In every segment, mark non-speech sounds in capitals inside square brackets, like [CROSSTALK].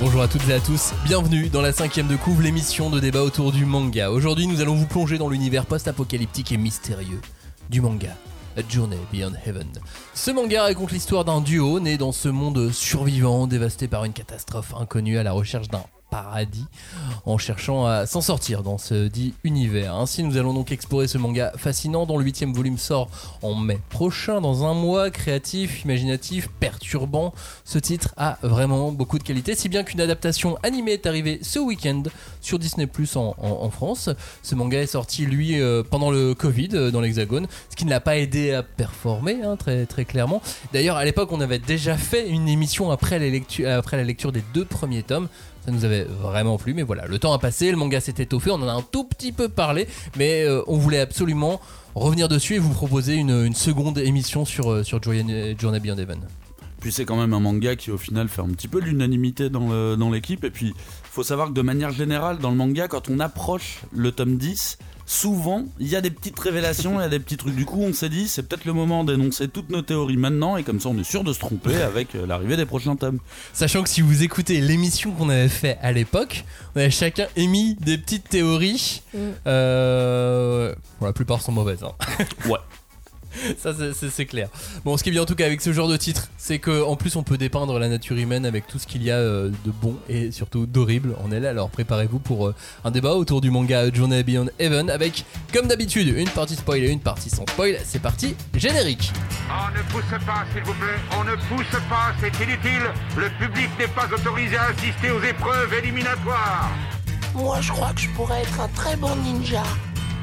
Bonjour à toutes et à tous, bienvenue dans la cinquième de couvre, l'émission de débat autour du manga. Aujourd'hui, nous allons vous plonger dans l'univers post-apocalyptique et mystérieux du manga. A Journey Beyond Heaven. Ce manga raconte l'histoire d'un duo né dans ce monde survivant, dévasté par une catastrophe inconnue à la recherche d'un paradis en cherchant à s'en sortir dans ce dit univers. Ainsi, nous allons donc explorer ce manga fascinant dont le huitième volume sort en mai prochain, dans un mois créatif, imaginatif, perturbant. Ce titre a vraiment beaucoup de qualité, si bien qu'une adaptation animée est arrivée ce week-end sur Disney Plus en, France. Ce manga est sorti, lui, euh, pendant le Covid euh, dans l'Hexagone, ce qui ne l'a pas aidé à performer, hein, très, très clairement. D'ailleurs, à l'époque, on avait déjà fait une émission après, après la lecture des deux premiers tomes. Ça nous avait vraiment plu, mais voilà, le temps a passé, le manga s'est étoffé, on en a un tout petit peu parlé, mais euh, on voulait absolument revenir dessus et vous proposer une, seconde émission sur, euh, sur Journey Journey Beyond Heaven. Puis c'est quand même un manga qui au final fait un petit peu l'unanimité dans l'équipe. Et puis faut savoir que de manière générale dans le manga, quand on approche le tome 10, souvent il y a des petites révélations, il y a des petits trucs. Du coup on s'est dit c'est peut-être le moment d'énoncer toutes nos théories maintenant et comme ça on est sûr de se tromper avec euh, l'arrivée des prochains tomes. Sachant que si vous écoutez l'émission qu'on avait fait à l'époque, on avait chacun émis des petites théories. Mm. Euh, bon, la plupart sont mauvaises. hein. Ouais. [LAUGHS] Ça, c'est- clair. Bon, ce qui est bien en tout cas avec ce genre de titre, c'est qu'en plus on peut dépeindre la nature humaine avec tout ce qu'il y a euh, de bon et surtout d'horrible en elle. Alors préparez-vous pour euh, un débat autour du manga Journey Beyond Heaven avec, comme d'habitude, une partie spoil et une partie sans spoil. C'est parti, générique. On ne pousse pas, s'il vous plaît. On ne pousse pas, c'est inutile. Le public n'est pas autorisé à assister aux épreuves éliminatoires. Moi, je crois que je pourrais être un très bon ninja.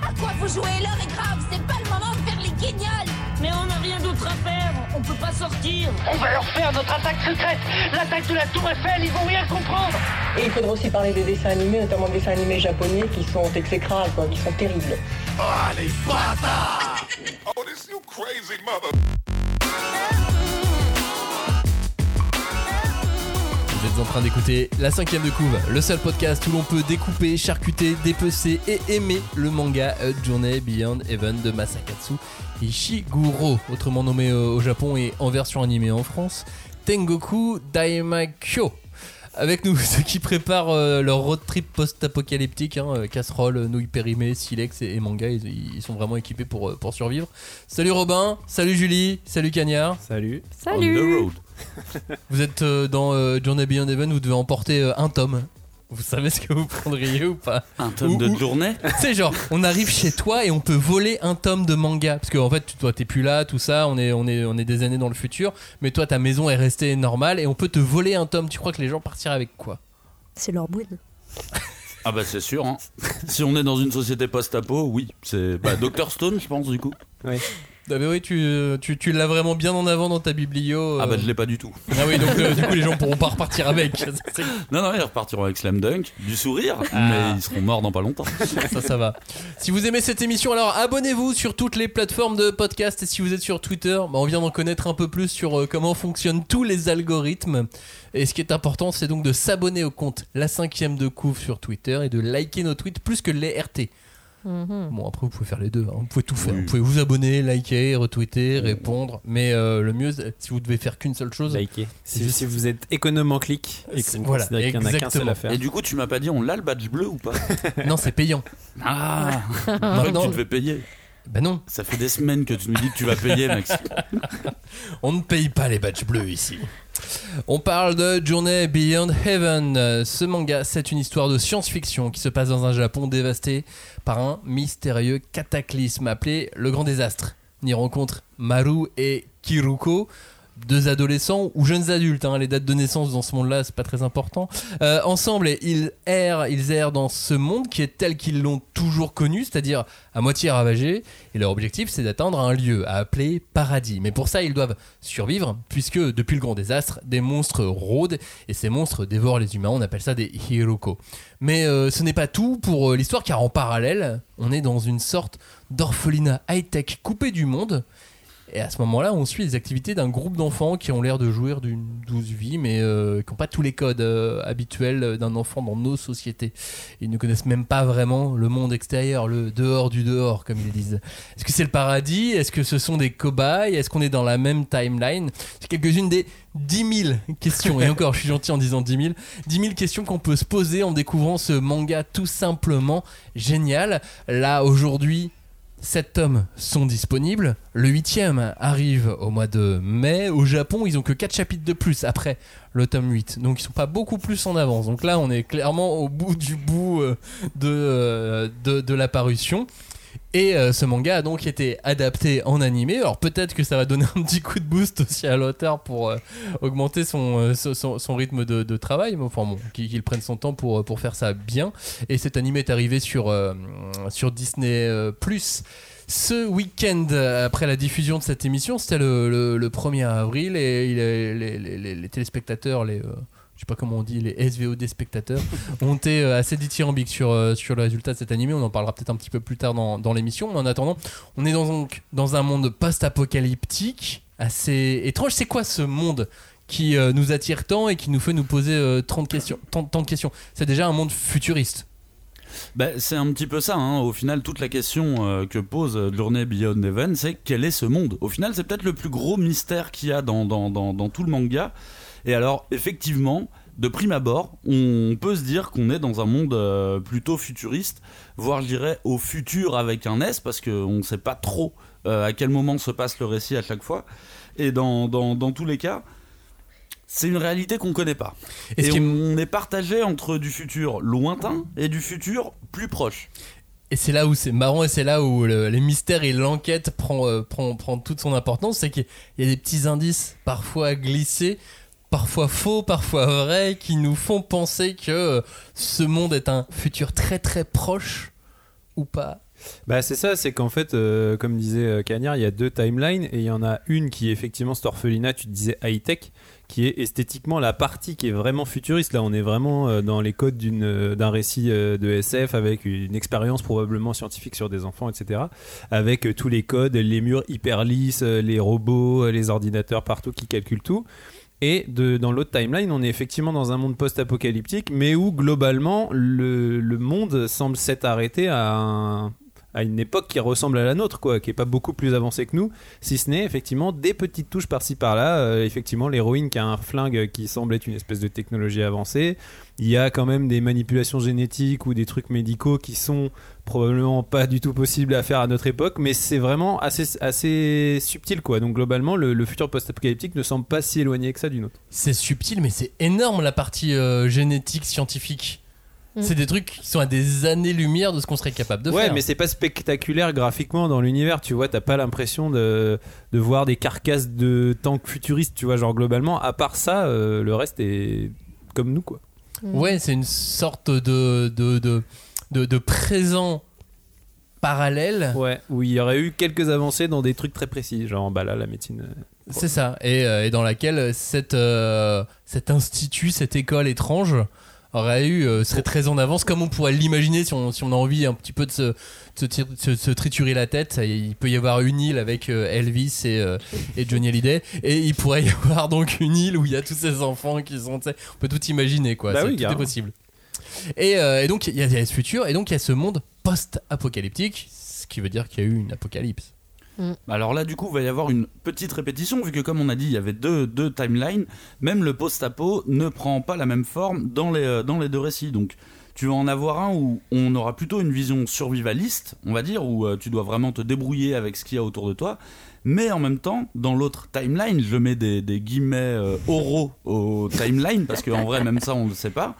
À quoi vous jouez L'heure est grave, c'est pas le moment de faire les guignols Mais on n'a rien d'autre à faire, on peut pas sortir. On va leur faire notre attaque secrète, l'attaque de la Tour Eiffel, ils vont rien comprendre. Et il faudra aussi parler des dessins animés, notamment des dessins animés japonais qui sont exécrables, quoi, qui sont terribles. Vous [LAUGHS] êtes en train d'écouter la cinquième de couve, le seul podcast où l'on peut découper, charcuter, dépecer et aimer le manga A Journey Beyond Heaven de Masakatsu Ishiguro, autrement nommé euh, au Japon et en version animée en France, Tengoku Daimakyo. Avec nous, [LAUGHS] ceux qui préparent euh, leur road trip post-apocalyptique, hein, euh, casserole, nouilles périmées, silex et, et manga, ils, ils sont vraiment équipés pour, euh, pour survivre. Salut Robin, salut Julie, salut Cagnard. Salut. On the road. [LAUGHS] Vous êtes euh, dans euh, Journey Beyond Heaven, vous devez emporter euh, un tome. Vous savez ce que vous prendriez ou pas? Un tome Ou- de ou- journée? [LAUGHS] C'est genre, on arrive chez toi et on peut voler un tome de manga. Parce que en fait, toi, t'es plus là, tout ça, on est, on, est, on est des années dans le futur. Mais toi, ta maison est restée normale et on peut te voler un tome. Tu crois que les gens partiraient avec quoi? C'est leur boune. Ah bah c'est sûr. Hein. [LAUGHS] si on est dans une société post-apo, oui, c'est bah, Dr Stone, je pense du coup. Ah mais oui, tu, tu, tu l'as vraiment bien en avant dans ta biblio. euh. Ah bah je l'ai pas du tout. Ah oui, donc euh, du coup, les gens pourront pas repartir avec. C'est- [LAUGHS] Non non, ils repartiront avec Slam Dunk, du sourire, Ah. mais ils seront morts dans pas longtemps. [LAUGHS] ça, ça va. Si vous aimez cette émission, alors abonnez-vous sur toutes les plateformes de podcast. Et si vous êtes sur Twitter, bah, on vient d'en connaître un peu plus sur euh, comment fonctionnent tous les algorithmes. Et ce qui est important, c'est donc de s'abonner au compte La Cinquième de Couve sur Twitter et de liker nos tweets plus que les RT. Bon, après, vous pouvez faire les deux. hein. Vous pouvez tout faire. Oui. Vous pouvez vous abonner, liker, retweeter, répondre. Mais euh, le mieux, c'est- si vous devez faire qu'une seule chose, Liker. Si, juste- si vous êtes économe en clic et que vous voilà, qu'il n'y en a qu'un seul à faire. Et du coup, tu m'as pas dit, on l'a le badge bleu ou pas? Non, c'est payant. Ah, Maintenant- tu devais payer. Ben non, Ça fait des semaines que tu nous dis que tu vas payer, Max. [LAUGHS] On ne paye pas les badges bleus ici. On parle de Journey Beyond Heaven. Ce manga, c'est une histoire de science-fiction qui se passe dans un Japon dévasté par un mystérieux cataclysme appelé le Grand Désastre. On y rencontre Maru et Kiruko, deux adolescents ou jeunes adultes. hein. Les dates de naissance dans ce monde-là, c'est pas très important. Euh, ensemble, ils errent, ils dans ce monde qui est tel qu'ils l'ont toujours connu, c'est-à-dire à moitié ravagé. Et leur objectif, c'est d'atteindre un lieu à appeler paradis. Mais pour ça, ils doivent survivre, puisque depuis le grand désastre, des monstres rôdent et ces monstres dévorent les humains. On appelle ça des Hiroko. Mais euh, ce n'est pas tout pour euh, l'histoire, car en parallèle, on est dans une sorte d'orphelinat high-tech coupé du monde. Et à ce moment-là, on suit les activités d'un groupe d'enfants qui ont l'air de jouir d'une douce vie, mais euh, qui n'ont pas tous les codes euh, habituels d'un enfant dans nos sociétés. Ils ne connaissent même pas vraiment le monde extérieur, le dehors du dehors, comme ils disent. Est-ce que c'est le paradis? Est-ce que ce sont des cobayes? Est-ce qu'on est dans la même timeline? C'est quelques-unes des 10 000 questions, et encore, je suis gentil en disant 10 000, 10 000 questions qu'on peut se poser en découvrant ce manga tout simplement génial. Là, aujourd'hui, 7 tomes sont disponibles. Le 8ème arrive au mois de mai. Au Japon, ils ont que 4 chapitres de plus après le tome 8. Donc ils sont pas beaucoup plus en avance. Donc là, on est clairement au bout du bout euh, de, euh, de, de la parution. Et euh, ce manga a donc été adapté en animé. Alors peut-être que ça va donner un petit coup de boost aussi à l'auteur pour euh, augmenter son, euh, son, son- rythme de, travail. Mais enfin bon, qu'il prenne son temps pour, pour faire ça bien. Et cet animé est arrivé sur, sur Disney Plus. Ce week-end, après la diffusion de cette émission, c'était le, le- le 1er avril et les, les- les- téléspectateurs, les, sais pas comment on dit, les SVOD spectateurs, [LAUGHS] ont été euh, assez dithyrambiques sur, euh, sur le résultat de cet animé. On en parlera peut-être un petit peu plus tard dans, dans l'émission. Mais en attendant, on est dans, donc dans un monde post-apocalyptique assez étrange. C'est quoi ce monde qui euh, nous attire tant et qui nous fait nous poser euh, 30 questions, tant, de questions? C'est déjà un monde futuriste. Bah, c'est un petit peu ça, hein. au final, toute la question que pose Journey Beyond Heaven, c'est quel est ce monde? Au final, c'est peut-être le plus gros mystère qu'il y a dans, dans, dans tout le manga. Et alors, effectivement, de prime abord, on peut se dire qu'on est dans un monde euh, plutôt futuriste, voire je dirais au futur avec un S, parce qu'on ne sait pas trop euh, à quel moment se passe le récit à chaque fois. Et dans, dans, dans tous les cas, c'est une réalité qu'on ne connaît pas. Et qui est- on est partagé entre du futur lointain et du futur plus proche. Et c'est là où c'est marrant et c'est là où le- les mystères et l'enquête prend, euh, prend, prend toute son importance. C'est qu'il y a des petits indices parfois glissés, parfois faux, parfois vrais, qui nous font penser que ce monde est un futur très très proche ou pas. Bah c'est ça, c'est qu'en fait, euh, comme disait euh, Cagnard, il y a deux timelines et il y en a une qui est effectivement cette orphelinat, tu te disais high-tech, qui est esthétiquement la partie qui est vraiment futuriste. Là, on est vraiment euh, dans les codes d'un récit de SF avec une expérience probablement scientifique sur des enfants, etc. Avec tous les codes, les murs hyper lisses, les robots, les ordinateurs partout qui calculent tout. Et dans l'autre timeline, on est effectivement dans un monde post-apocalyptique, mais où globalement le, le monde semble s'être arrêté à, un- à une époque qui ressemble à la nôtre, quoi, qui est pas beaucoup plus avancée que nous, si ce n'est effectivement des petites touches par-ci par-là. Euh, effectivement, l'héroïne qui a un flingue qui semble être une espèce de technologie avancée. Il y a quand même des manipulations génétiques ou des trucs médicaux qui sont probablement pas du tout possibles à faire à notre époque, mais c'est vraiment assez, assez subtil, quoi. Donc globalement, le, futur post-apocalyptique ne semble pas si éloigné que ça d'une autre. C'est subtil, mais c'est énorme la partie euh, génétique scientifique. Mm. C'est des trucs qui sont à des années-lumière de ce qu'on serait capable de ouais, faire. mais c'est pas spectaculaire graphiquement dans l'univers, tu vois, t'as pas l'impression de, de voir des carcasses de tanks futuristes, tu vois, genre globalement, à part ça, euh, le reste est comme nous, quoi. Ouais, c'est une sorte de, de, de, de, de présent parallèle. Ouais, où il y aurait eu quelques avancées dans des trucs très précis, genre bah là, la médecine. euh, C'est ça. Et, euh, et dans laquelle cette, euh, cet institut, cette école étrange aurait eu, euh, serait très en avance, comme on pourrait l'imaginer si on, si on a envie un petit peu de se, de se, tir- de se- triturer la tête. Il peut y avoir une île avec euh, Elvis et, euh, et Johnny Hallyday. Et il pourrait y [LAUGHS] avoir donc une île où il y a tous ces enfants qui sont. On peut tout imaginer, quoi. Bah C'est- oui, tout est possible. Et, euh, et donc, il y, y a ce futur, et donc il y a ce monde post-apocalyptique, ce qui veut dire qu'il y a eu une apocalypse. Alors là, du coup, il va y avoir une petite répétition, vu que comme on a dit, il y avait deux, deux timelines, même le post-apo ne prend pas la même forme dans les, euh, dans les deux récits. Donc tu vas en avoir un où on aura plutôt une vision survivaliste, on va dire, où euh, tu dois vraiment te débrouiller avec ce qu'il y a autour de toi. Mais en même temps, dans l'autre timeline, je mets des, des guillemets euh, oraux au timeline, parce qu'en vrai, même ça, on ne le sait pas.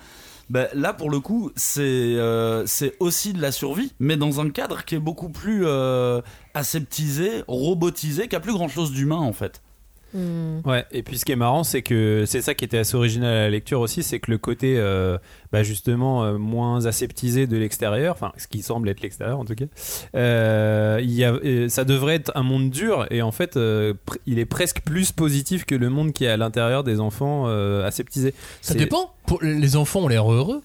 Ben, là, pour le coup, c'est euh, c'est aussi de la survie, mais dans un cadre qui est beaucoup plus euh, aseptisé, robotisé, qui a plus grand chose d'humain en fait. Hmm. Ouais, et puis ce qui est marrant, c'est que c'est ça qui était assez original à la lecture aussi, c'est que le côté euh, bah justement euh, moins aseptisé de l'extérieur, enfin ce qui semble être l'extérieur en tout cas, euh, il y a, ça devrait être un monde dur et en fait euh, il est presque plus positif que le monde qui est à l'intérieur des enfants euh, aseptisés. Ça dépend. Pour les enfants ont l'air heureux.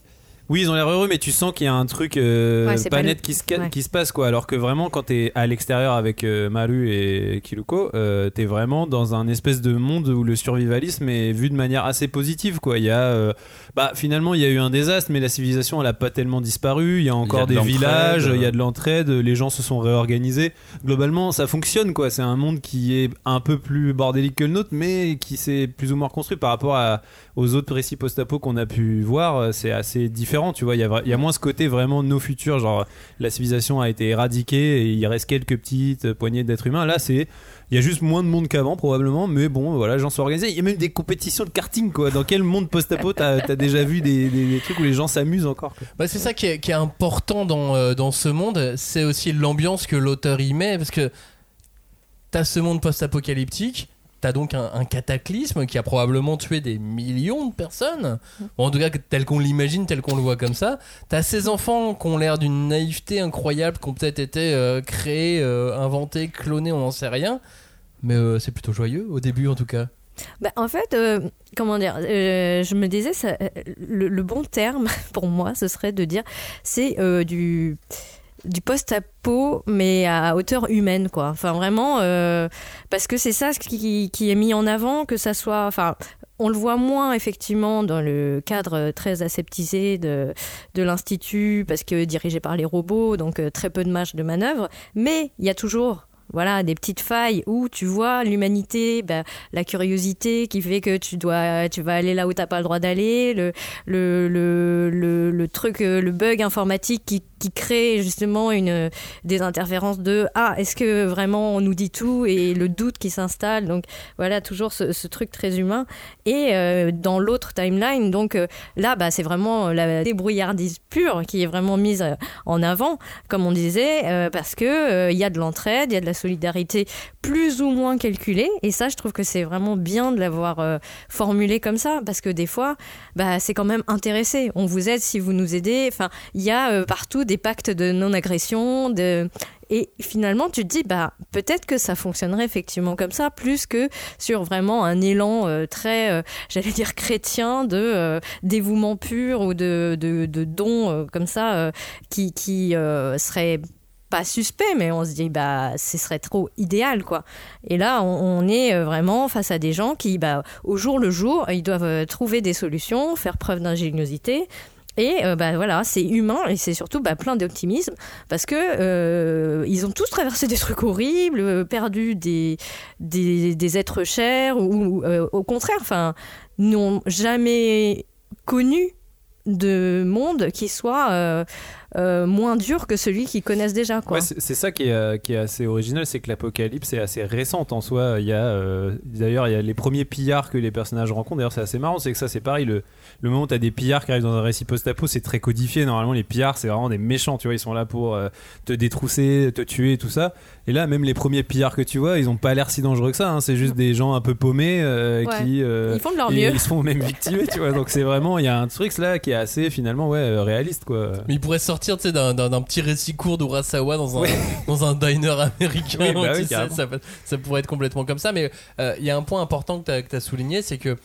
Oui, ils ont l'air heureux, mais tu sens qu'il y a un truc euh, Ouais, pas pas net le- qui se, ouais. qui se passe, quoi. Alors que vraiment, quand t'es à l'extérieur avec euh, Maru et Kiluko, euh, t'es vraiment dans un espèce de monde où le survivalisme est vu de manière assez positive, quoi. Il y a, euh, bah, finalement, il y a eu un désastre, mais la civilisation, elle a pas tellement disparu. Il y a encore de des villages, il y a de l'entraide, les gens se sont réorganisés. Globalement, ça fonctionne, quoi. C'est un monde qui est un peu plus bordélique que le nôtre, mais qui s'est plus ou moins construit par rapport à, aux autres récits post-apo qu'on a pu voir, c'est assez différent, tu vois. Il y, a, moins ce côté vraiment nos futurs, genre la civilisation a été éradiquée et il reste quelques petites poignées d'êtres humains. Là, c'est. Il y a juste moins de monde qu'avant, probablement, mais bon, voilà, gens sont organisés. Il y a même des compétitions de karting, quoi. Dans quel monde post-apo t'as as déjà vu des, trucs où les gens s'amusent encore Bah, c'est ça qui est, qui est important dans, euh, dans ce monde, c'est aussi l'ambiance que l'auteur y met, parce que t'as ce monde post-apocalyptique, t'as donc un, cataclysme qui a probablement tué des millions de personnes, en tout cas tel qu'on l'imagine, tel qu'on le voit comme ça. T'as ces enfants qui ont l'air d'une naïveté incroyable, qui ont peut-être été euh, créés, euh, inventés, clonés, on n'en sait rien, mais euh, c'est plutôt joyeux au début en tout cas. Bah, en fait, comment dire, je me disais, le, bon terme [LAUGHS] pour moi, ce serait de dire, c'est du du post-apo mais à hauteur humaine quoi. Enfin vraiment euh, parce que c'est ça ce qui, qui est mis en avant que ça soit enfin on le voit moins effectivement dans le cadre très aseptisé de, de l'institut parce que dirigé par les robots donc euh, très peu de marge de manœuvre. Mais il y a toujours voilà des petites failles où tu vois l'humanité bah, la curiosité qui fait que tu dois tu vas aller là où t'as pas le droit d'aller le le, le, le, truc euh, le bug informatique qui, qui crée justement une des interférences de ah est-ce que vraiment on nous dit tout et le doute qui s'installe. Donc voilà toujours ce, truc très humain. Et euh, dans l'autre timeline donc euh, là bah c'est vraiment la débrouillardise pure qui est vraiment mise euh, en avant comme on disait parce que il y a de l'entraide il y a de la solidarité plus ou moins calculée. Et ça je trouve que c'est vraiment bien de l'avoir formulé comme ça parce que des fois bah c'est quand même intéressé. On vous aide si vous nous aidez. Enfin il y a partout des pactes de non-agression de et finalement, tu te dis, bah, peut-être que ça fonctionnerait effectivement comme ça, plus que sur vraiment un élan euh, très, euh, j'allais dire, chrétien de euh, dévouement pur ou de, de, de don euh, comme ça, qui, qui serait pas suspect, mais on se dit, bah, ce serait trop idéal, quoi. Et là, on, on est vraiment face à des gens qui, bah, au jour le jour, ils doivent trouver des solutions, faire preuve d'ingéniosité. Et euh, bah voilà, c'est humain et c'est surtout bah, plein d'optimisme parce que euh, ils ont tous traversé des trucs horribles, euh, perdu des, des, êtres chers ou au contraire, n'ont jamais connu de monde qui soit euh, moins dur que celui qu'ils connaissent déjà. Quoi. C'est ça qui est, euh, qui est assez original, c'est que l'apocalypse est assez récente en soi. Il y a euh, d'ailleurs il y a les premiers pillards que les personnages rencontrent. D'ailleurs c'est assez marrant, c'est que ça c'est pareil. Le, le moment où t'as des pillards qui arrivent dans un récit post-apo, c'est très codifié. Normalement les pillards c'est vraiment des méchants, tu vois, ils sont là pour te détrousser, te tuer, tout ça. Et là même les premiers pillards que tu vois, ils ont pas l'air si dangereux que ça. hein. C'est juste des gens un peu paumés euh, Ouais. qui euh, Ils font de leur mieux. Ils se font même victimer, tu vois. Donc c'est vraiment il y a un truc là qui est assez finalement ouais euh, réaliste quoi. Mais il pourrait sortir tu sais, d'un, petit récit court d'Urasawa dans un, Ouais. [LAUGHS] dans un diner américain. Oui, bah oui, sais, ça, ça pourrait être complètement comme ça. Mais euh, il y a un point important que tu as, souligné c'est que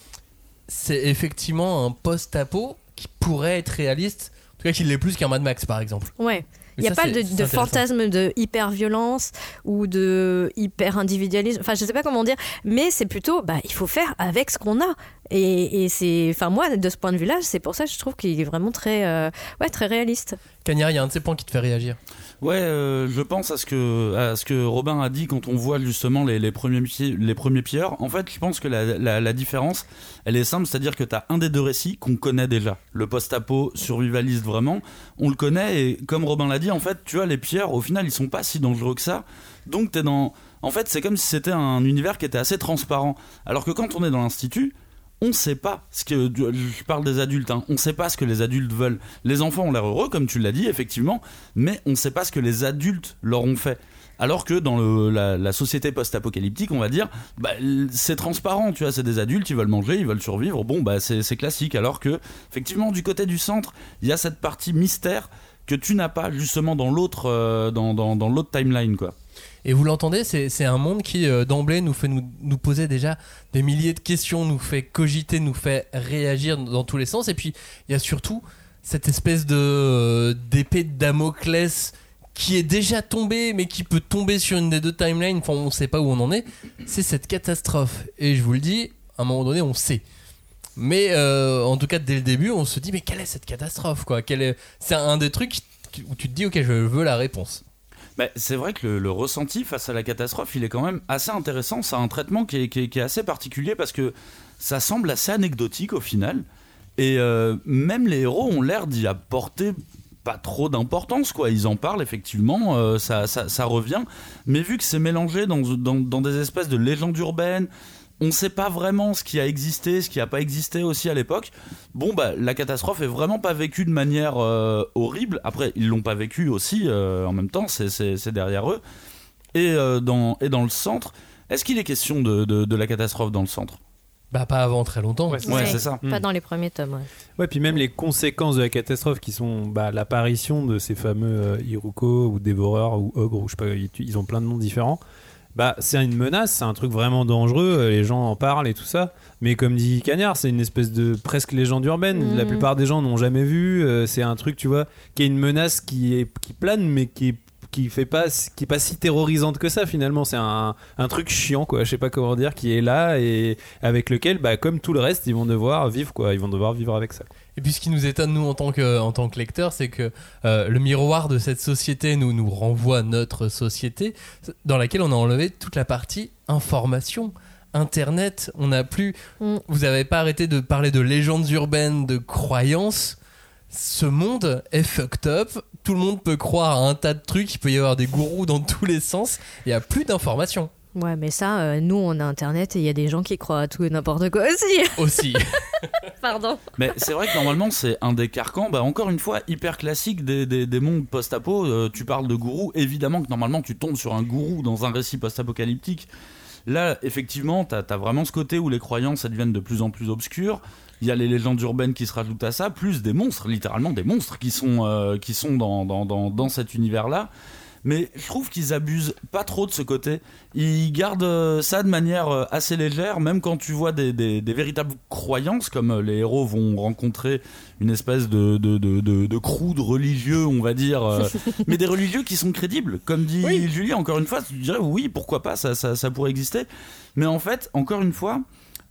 c'est effectivement un post-apo qui pourrait être réaliste. En tout cas, qu'il l'est plus qu'un Mad Max par exemple. Ouais. Il n'y a ça, pas de, fantasme de hyper-violence ou de hyper-individualisme. Enfin, je sais pas comment dire, mais c'est plutôt, bah, il faut faire avec ce qu'on a. Et, et c'est, enfin, moi, de ce point de vue-là, c'est pour ça que je trouve qu'il est vraiment très, euh, ouais, très réaliste. Cagnard, il y a un de ces points qui te fait réagir. Ouais, euh, je pense à ce que à ce que Robin a dit quand on voit justement les, premiers les premiers pilleurs. En fait, je pense que la différence, elle est simple, c'est-à-dire que tu as un des deux récits qu'on connaît déjà, le post-apo survivaliste vraiment, on le connaît et comme Robin l'a dit, en fait, tu vois les pilleurs, au final, ils sont pas si dangereux que ça. Donc t'es dans, en fait, c'est comme si c'était un univers qui était assez transparent. Alors que quand on est dans l'institut, on sait pas je parle des adultes hein, on sait pas ce que les adultes veulent les enfants ont l'air heureux comme tu l'as dit effectivement mais on sait pas ce que les adultes leur ont fait alors que dans la, société post-apocalyptique, on va dire, bah, c'est transparent, tu vois, c'est des adultes, ils veulent manger, ils veulent survivre, bon, bah, c'est classique. Alors que, effectivement, du côté du centre, il y a cette partie mystère que tu n'as pas justement dans l'autre euh, dans l'autre timeline, quoi. Et vous l'entendez, c'est un monde qui euh, d'emblée nous fait nous, poser déjà des milliers de questions, nous fait cogiter, nous fait réagir dans tous les sens. Et puis il y a surtout cette espèce de euh, d'épée de Damoclès qui est déjà tombée, mais qui peut tomber sur une des deux timelines. Enfin, on sait pas où on en est. C'est cette catastrophe. Et je vous le dis, à un moment donné, on sait. Mais euh, en tout cas, dès le début, on se dit mais quelle est cette catastrophe quoi? C'est un des trucs où tu te dis ok, je veux la réponse. Bah, c'est vrai que le, ressenti face à la catastrophe, il est quand même assez intéressant. C'est un traitement qui est, assez particulier parce que ça semble assez anecdotique au final. Et euh, même les héros ont l'air d'y apporter pas trop d'importance, quoi. Ils en parlent, effectivement, euh, ça, ça, ça revient. Mais vu que c'est mélangé dans des espèces de légendes urbaines, on ne sait pas vraiment ce qui a existé, ce qui n'a pas existé aussi à l'époque. Bon, bah, la catastrophe est vraiment pas vécue de manière euh, horrible. Après, ils l'ont pas vécue aussi euh, en même temps, c'est- derrière eux. Et, euh, dans, et dans le centre, est-ce qu'il est question de, de, de la catastrophe dans le centre? Bah pas avant très longtemps. Ouais, c'est Ouais, ça. Pas Mm. dans les premiers tomes. ouais. Ouais, puis même les conséquences de la catastrophe qui sont bah, l'apparition de ces fameux euh, Iruko ou Dévoreurs ou Ogres, ou je sais pas, ils, ils ont plein de noms différents. Bah, c'est une menace, c'est un truc vraiment dangereux, euh, les gens en parlent et tout ça. Mais comme dit Cagnard, c'est une espèce de presque légende urbaine. La plupart des gens n'ont jamais vu. euh, c'est un truc, tu vois, qui est une menace qui, est, qui plane, mais qui est qui fait pas qui est pas si terrorisante que ça finalement c'est un, un truc chiant quoi je sais pas comment dire qui est là et avec lequel bah comme tout le reste ils vont devoir vivre quoi ils vont devoir vivre avec ça Et puis ce qui nous étonne nous en tant que en tant que lecteurs, c'est que euh, le miroir de cette société nous nous renvoie notre société dans laquelle on a enlevé toute la partie information. Internet, on n'a plus. Mm. Vous avez pas arrêté de parler de légendes urbaines, de croyances. Ce monde est fucked up. Tout le monde peut croire à un tas de trucs. Il peut y avoir des gourous dans tous les sens. Il y a plus d'informations Ouais, mais ça, euh, nous, on a Internet et il y a des gens qui croient à tout et n'importe quoi aussi. [LAUGHS] aussi. [LAUGHS] Pardon. Mais c'est vrai que normalement c'est un des carcans, bah encore une fois, hyper classique des, des, des mondes post-apo. Euh, tu parles de gourou, évidemment que normalement tu tombes sur un gourou dans un récit post-apocalyptique. Là, effectivement, t'as as vraiment ce côté où les croyances elles deviennent de plus en plus obscures. Il y a les légendes urbaines qui se rajoutent à ça, plus des monstres, littéralement des monstres qui sont, euh, qui sont dans, dans, dans, dans cet univers-là. Mais je trouve qu'ils abusent pas trop de ce côté. Ils gardent euh, ça de manière euh, assez légère, même quand tu vois des, des, des véritables croyances, comme les héros vont rencontrer une espèce de, de, de, de, de crew de religieux, on va dire, [LAUGHS] mais des religieux qui sont crédibles. Comme dit Julie, encore une fois, tu dirais oui, pourquoi pas, ça, ça, ça pourrait exister. Mais en fait, encore une fois,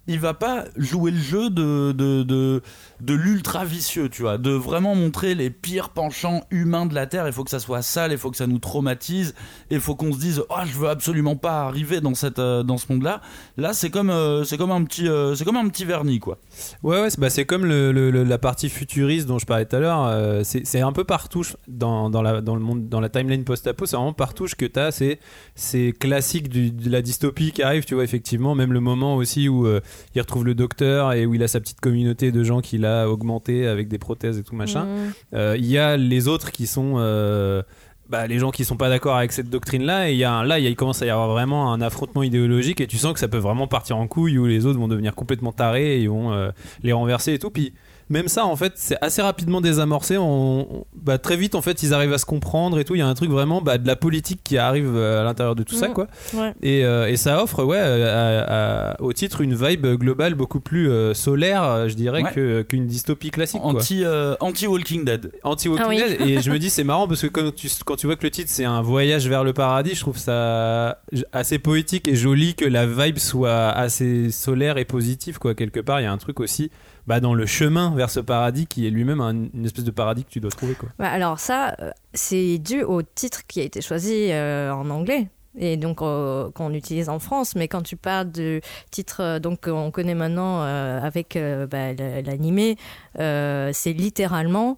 il va pas jouer le jeu de, de, de, de l'ultra vicieux, tu vois, de vraiment montrer les pires penchants humains de la Terre. Il faut que ça soit sale, il faut que ça nous traumatise, il faut qu'on se dise, oh, je veux absolument pas arriver dans, cette, euh, dans ce monde-là. Là, c'est comme, euh, comme, un petit, euh, comme un petit vernis, quoi. Ouais, ouais, c'est bah, comme le, la partie futuriste dont je parlais tout à l'heure. c'est un peu partout dans, dans, la, dans le monde, dans la timeline post-apo. C'est vraiment partout que tu as. C'est c'est classique du- de la dystopie qui arrive, tu vois, effectivement. Même le moment aussi où il retrouve le docteur et où il a sa petite communauté de gens qu'il a augmenté avec des prothèses et tout machin. Mm. Euh, Il y a les autres qui sont. euh, bah, les gens qui sont pas d'accord avec cette doctrine là et il y a un- là il, y a- il commence à y avoir vraiment un affrontement idéologique et tu sens que ça peut vraiment partir en couille où les autres vont devenir complètement tarés et vont euh, les renverser et tout puis même ça en fait c'est assez rapidement désamorcé on, on- bah, très vite en fait ils arrivent à se comprendre et tout il y a un truc vraiment bah, de la politique qui arrive euh, à l'intérieur de tout ça quoi Ouais. et, euh, et ça offre ouais euh, à- à- au titre une vibe globale beaucoup plus euh, solaire je dirais Ouais. que- qu'une dystopie classique quoi Anti, euh, anti-Walking Dead. anti-Walking Ah oui. Dead et je me dis [LAUGHS] c'est marrant parce que quand tu, quand tu vois que le titre c'est un voyage vers le paradis je trouve ça assez poétique et joli que la vibe soit assez solaire et positive quoi quelque part il y a un truc aussi bah, dans le chemin vers ce paradis qui est lui-même un- une espèce de paradis que tu dois trouver quoi Ouais, alors ça, euh, c'est dû au titre qui a été choisi euh, en anglais. Et donc euh, qu'on utilise en France, mais quand tu parles de titre donc qu'on connaît maintenant avec bah, l'animé, c'est littéralement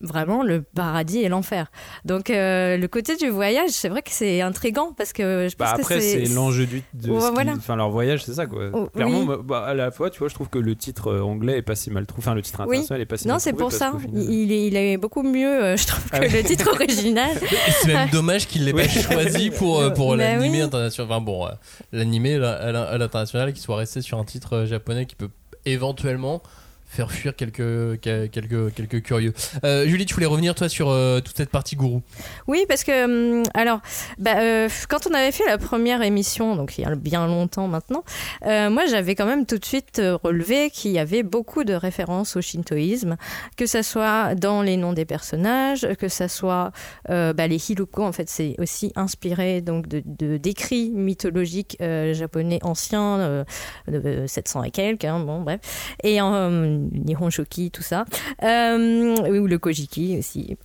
vraiment le paradis et l'enfer. Donc euh, le côté du voyage, c'est vrai que c'est intrigant parce que je pense bah, que après c'est l'enjeu du de Ouais, ce qui- voilà. enfin leur voyage c'est ça quoi Oh, clairement oui. bah, bah, à la fois tu vois je trouve que le titre euh, anglais est pas si mal trouvé enfin le titre Oui. international est pas si Non, mal c'est trouvé pour parce ça. qu'au final- Il, est, il est beaucoup mieux, euh, je trouve, que Ah oui. le titre original. [LAUGHS] C'est même dommage qu'il l'ait pas Oui. choisi pour, euh, pour Bah l'animé oui. international. Enfin bon, euh, l'animé à l'in- à l'international qui soit resté sur un titre japonais qui peut éventuellement faire fuir quelques, quelques, quelques curieux. Euh, Julie, tu voulais revenir toi sur euh, toute cette partie gourou Oui, parce que, hum, alors, bah, euh, quand on avait fait la première émission, donc il y a bien longtemps maintenant, moi j'avais quand même tout de suite relevé qu'il y avait beaucoup de références au shintoïsme, que ça soit dans les noms des personnages, que ça soit bah, les hiruko, en fait c'est aussi inspiré donc de d'écrits mythologiques japonais anciens, de 700 et quelques, hein, bon bref, et euh, Nihon Shoki, tout ça, euh, ou le Kojiki aussi.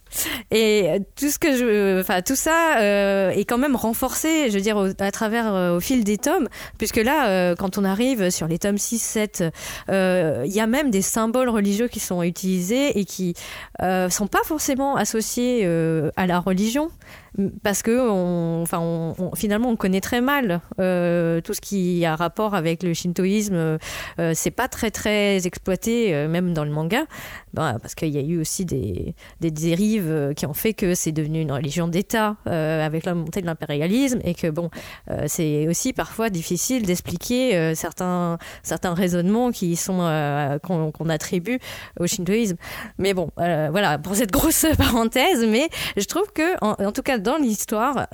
Et euh, tout ce que je, enfin tout ça euh, est quand même renforcé, je veux dire, au- à travers euh, au fil des tomes, puisque là, quand on arrive sur les tomes 6, 7, euh, il y a même des symboles religieux qui sont utilisés et qui sont pas forcément associés à la religion, parce que enfin, finalement, on connaît très mal tout ce qui a rapport avec le shintoïsme. C'est pas très très exploité, même dans le manga, Bah, parce qu'il y a eu aussi des, des dérives euh, qui ont fait que c'est devenu une religion d'État euh, avec la montée de l'impérialisme et que bon, euh, c'est aussi parfois difficile d'expliquer certains certains raisonnements qui sont qu'on attribue au shintoïsme. Mais bon, voilà pour cette grosse [LAUGHS] parenthèse. Mais je trouve que en, tout cas dans l'histoire,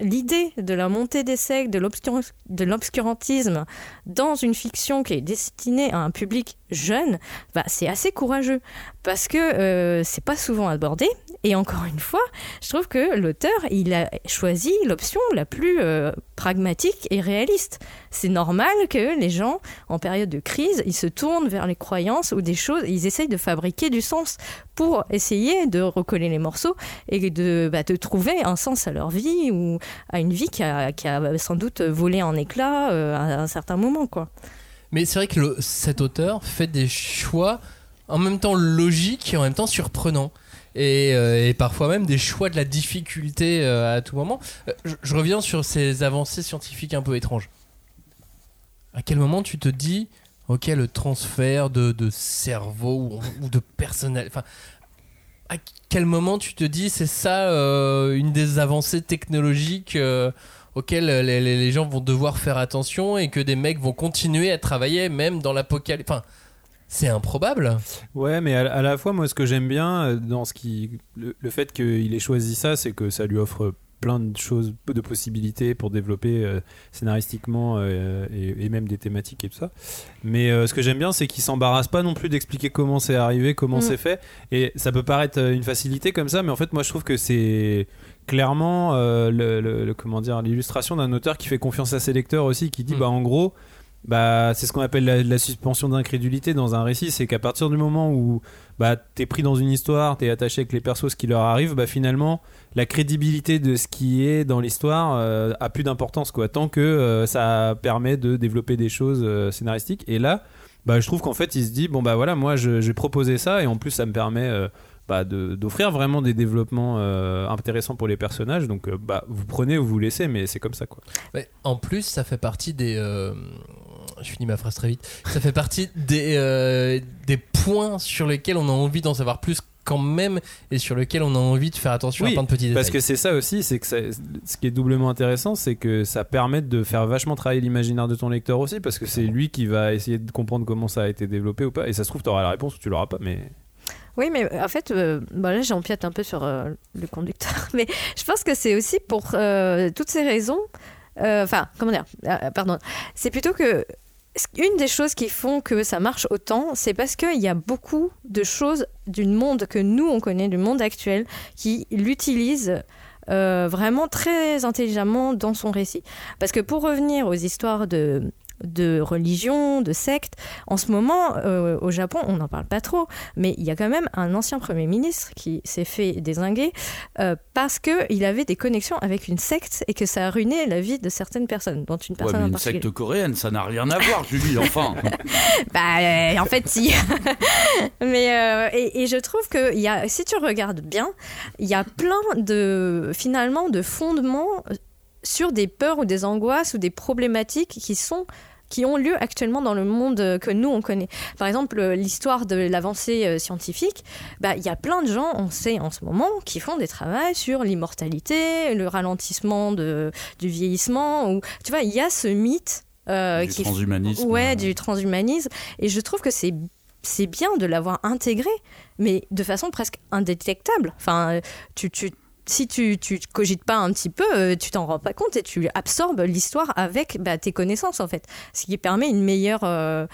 l'idée de la montée des sectes, de l'obscurantisme dans une fiction qui est destinée à un public jeune, bah, c'est assez courageux parce que euh, c'est pas souvent abordé. Et encore une fois, je trouve que l'auteur, il a choisi l'option la plus euh, pragmatique et réaliste. C'est normal que les gens, en période de crise, ils se tournent vers les croyances ou des choses, ils essayent de fabriquer du sens pour essayer de recoller les morceaux et de, bah, trouver un sens à leur vie ou à une vie qui a, a sans doute volé en éclats euh, à un certain moment. Quoi. Mais c'est vrai que cet auteur fait des choix en même temps logiques et en même temps surprenants. Et, euh, parfois même des choix de la difficulté euh, à tout moment. Euh, je, reviens sur ces avancées scientifiques un peu étranges. À quel moment tu te dis, ok, le transfert de, cerveau ou, ou de personnel. À quel moment tu te dis, c'est ça une des avancées technologiques euh, auxquelles les, gens vont devoir faire attention et que des mecs vont continuer à travailler même dans l'apocalypse. Enfin, c'est improbable. Ouais, mais à, à la fois, moi, ce que j'aime bien euh, dans ce qui, le, le fait qu'il ait choisi ça, c'est que ça lui offre plein de choses, de possibilités pour développer euh, scénaristiquement euh, et, et même des thématiques et tout ça. Mais euh, ce que j'aime bien, c'est qu'il s'embarrasse pas non plus d'expliquer comment c'est arrivé, comment Mm. c'est fait. Et ça peut paraître une facilité comme ça, mais en fait, moi, je trouve que c'est clairement le, le- le- comment dire l'illustration d'un auteur qui fait confiance à ses lecteurs aussi, qui dit Mm. bah en gros. Bah, c'est ce qu'on appelle la, suspension d'incrédulité dans un récit, c'est qu'à partir du moment où bah, t'es pris dans une histoire, t'es attaché avec les persos, ce qui leur arrive, bah finalement la crédibilité de ce qui est dans l'histoire euh, a plus d'importance quoi, tant que euh, ça permet de développer des choses euh, scénaristiques. Et là, bah, je trouve qu'en fait il se dit bon bah voilà moi je- j'ai proposé ça et en plus ça me permet euh, bah, d'offrir vraiment des développements intéressants pour les personnages. Donc bah vous prenez ou vous laissez, mais c'est comme ça quoi. En plus, ça fait partie des. Euh, je finis ma phrase très vite. Ça fait partie des, euh, des points sur lesquels on a envie d'en savoir plus quand même et sur lesquels on a envie de faire attention à Oui, plein de petits détails. Parce que c'est ça aussi, c'est que ça- ce qui est doublement intéressant, c'est que ça permet de faire vachement travailler l'imaginaire de ton lecteur aussi, parce que c'est lui qui va essayer de comprendre comment ça a été développé ou pas. Et ça se trouve, tu auras la réponse ou tu l'auras pas, mais. Oui, mais en fait, euh, bah là j'empiète un peu sur euh, le conducteur, [LAUGHS] mais je pense que c'est aussi pour euh, toutes ces raisons. euh, Enfin, comment dire euh, Pardon. C'est plutôt que une des choses qui font que ça marche autant, c'est parce qu'il y a beaucoup de choses du monde que nous on connaît, du monde actuel, qui l'utilisent. euh, vraiment très intelligemment dans son récit. Parce que pour revenir aux histoires de, de religion, de secte, en ce moment, euh, au Japon, on n'en parle pas trop, mais il y a quand même un ancien Premier ministre qui s'est fait désinguer euh, parce qu'il avait des connexions avec une secte et que ça a ruiné la vie de certaines personnes, dont une Ouais, personne mais une secte coréenne, ça n'a rien à voir, Julie, enfin. [LAUGHS] Bah, euh, en fait, si. [LAUGHS] Mais et, et je trouve que y a, si tu regardes bien, il y a plein de finalement de fondements sur des peurs ou des angoisses ou des problématiques qui sont qui ont lieu actuellement dans le monde euh, que nous on connaît. Par exemple, euh, l'histoire de l'avancée euh, scientifique, bah il y a plein de gens, on sait en ce moment, qui font des travaux sur l'immortalité, le ralentissement de, du vieillissement. Ou tu vois, il y a ce mythe euh, Du qui transhumanisme. Ouais, du transhumanisme. Et je trouve que c'est c'est bien de l'avoir intégré, mais de façon presque indétectable. Enfin, tu, tu, si tu, tu cogites pas un petit peu, euh, tu t'en rends pas compte et tu absorbes l'histoire avec bah, tes connaissances en fait, ce qui permet une meilleure euh,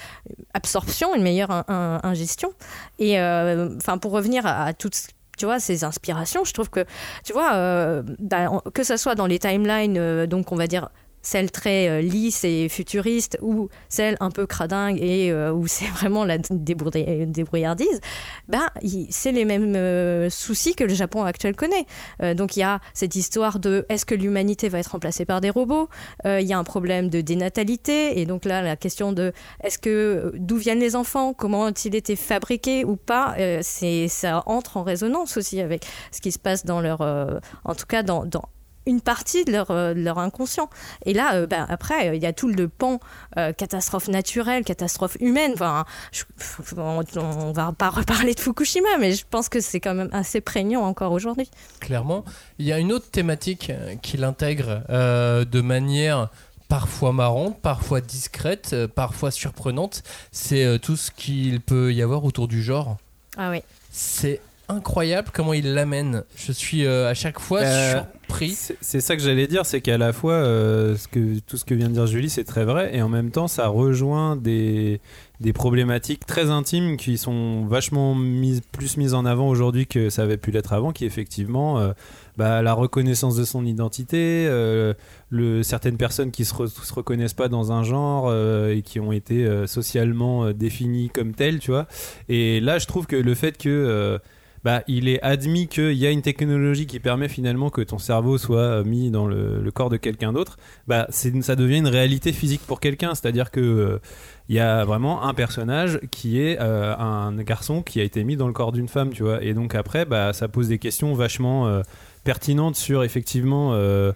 absorption, une meilleure in- in- ingestion. Et euh, enfin, pour revenir à, à toutes tu vois, ces inspirations, je trouve que, tu vois, bah, que ce soit dans les timelines, donc on va dire celle très euh, lisse et futuriste ou celle un peu cradingue et euh, où c'est [LAUGHS] vraiment la débrouilla- débrouillardise, il- c'est les mêmes euh, soucis que le Japon actuel connaît. Euh, donc il y a cette histoire de est-ce que l'humanité va être remplacée par des robots? Il y a un problème de dénatalité et donc là la question de est-ce que d'où viennent les enfants? Comment ont-ils été fabriqués ou pas? C'est ça entre en résonance aussi avec ce qui se passe dans leur, en tout cas dans une partie de leur, euh, de leur inconscient. Et là, euh, ben, après, il y a tout le pan euh, catastrophe naturelle, catastrophe humaine. Enfin, je- on, on va pas reparler de Fukushima, mais je pense que c'est quand même assez prégnant encore aujourd'hui. clairement. Il y a une autre thématique qu'il intègre euh, de manière parfois marrante, parfois discrète, parfois surprenante. C'est tout ce qu'il peut y avoir autour du genre. Ah oui. C'est incroyable comment il l'amène. Je suis euh, à chaque fois Euh, surpris. C'est ça que j'allais dire, c'est qu'à la fois, euh, ce que, tout ce que vient de dire Julie, c'est très vrai, et en même temps, ça rejoint des, des problématiques très intimes qui sont vachement mises, plus mises en avant aujourd'hui que ça avait pu l'être avant, qui est effectivement euh, bah, la reconnaissance de son identité, le, certaines personnes qui se, re- se reconnaissent pas dans un genre et qui ont été socialement définies comme telles, tu vois. Et là, je trouve que le fait que bah, il est admis qu'il y a une technologie qui permet finalement que ton cerveau soit euh, mis dans le, corps de quelqu'un d'autre, bah, ça devient une réalité physique pour quelqu'un. C'est-à-dire que euh, il y a vraiment un personnage qui est euh, un garçon qui a été mis dans le corps d'une femme, tu vois. Et donc après, bah, ça pose des questions vachement euh, pertinentes sur effectivement. euh,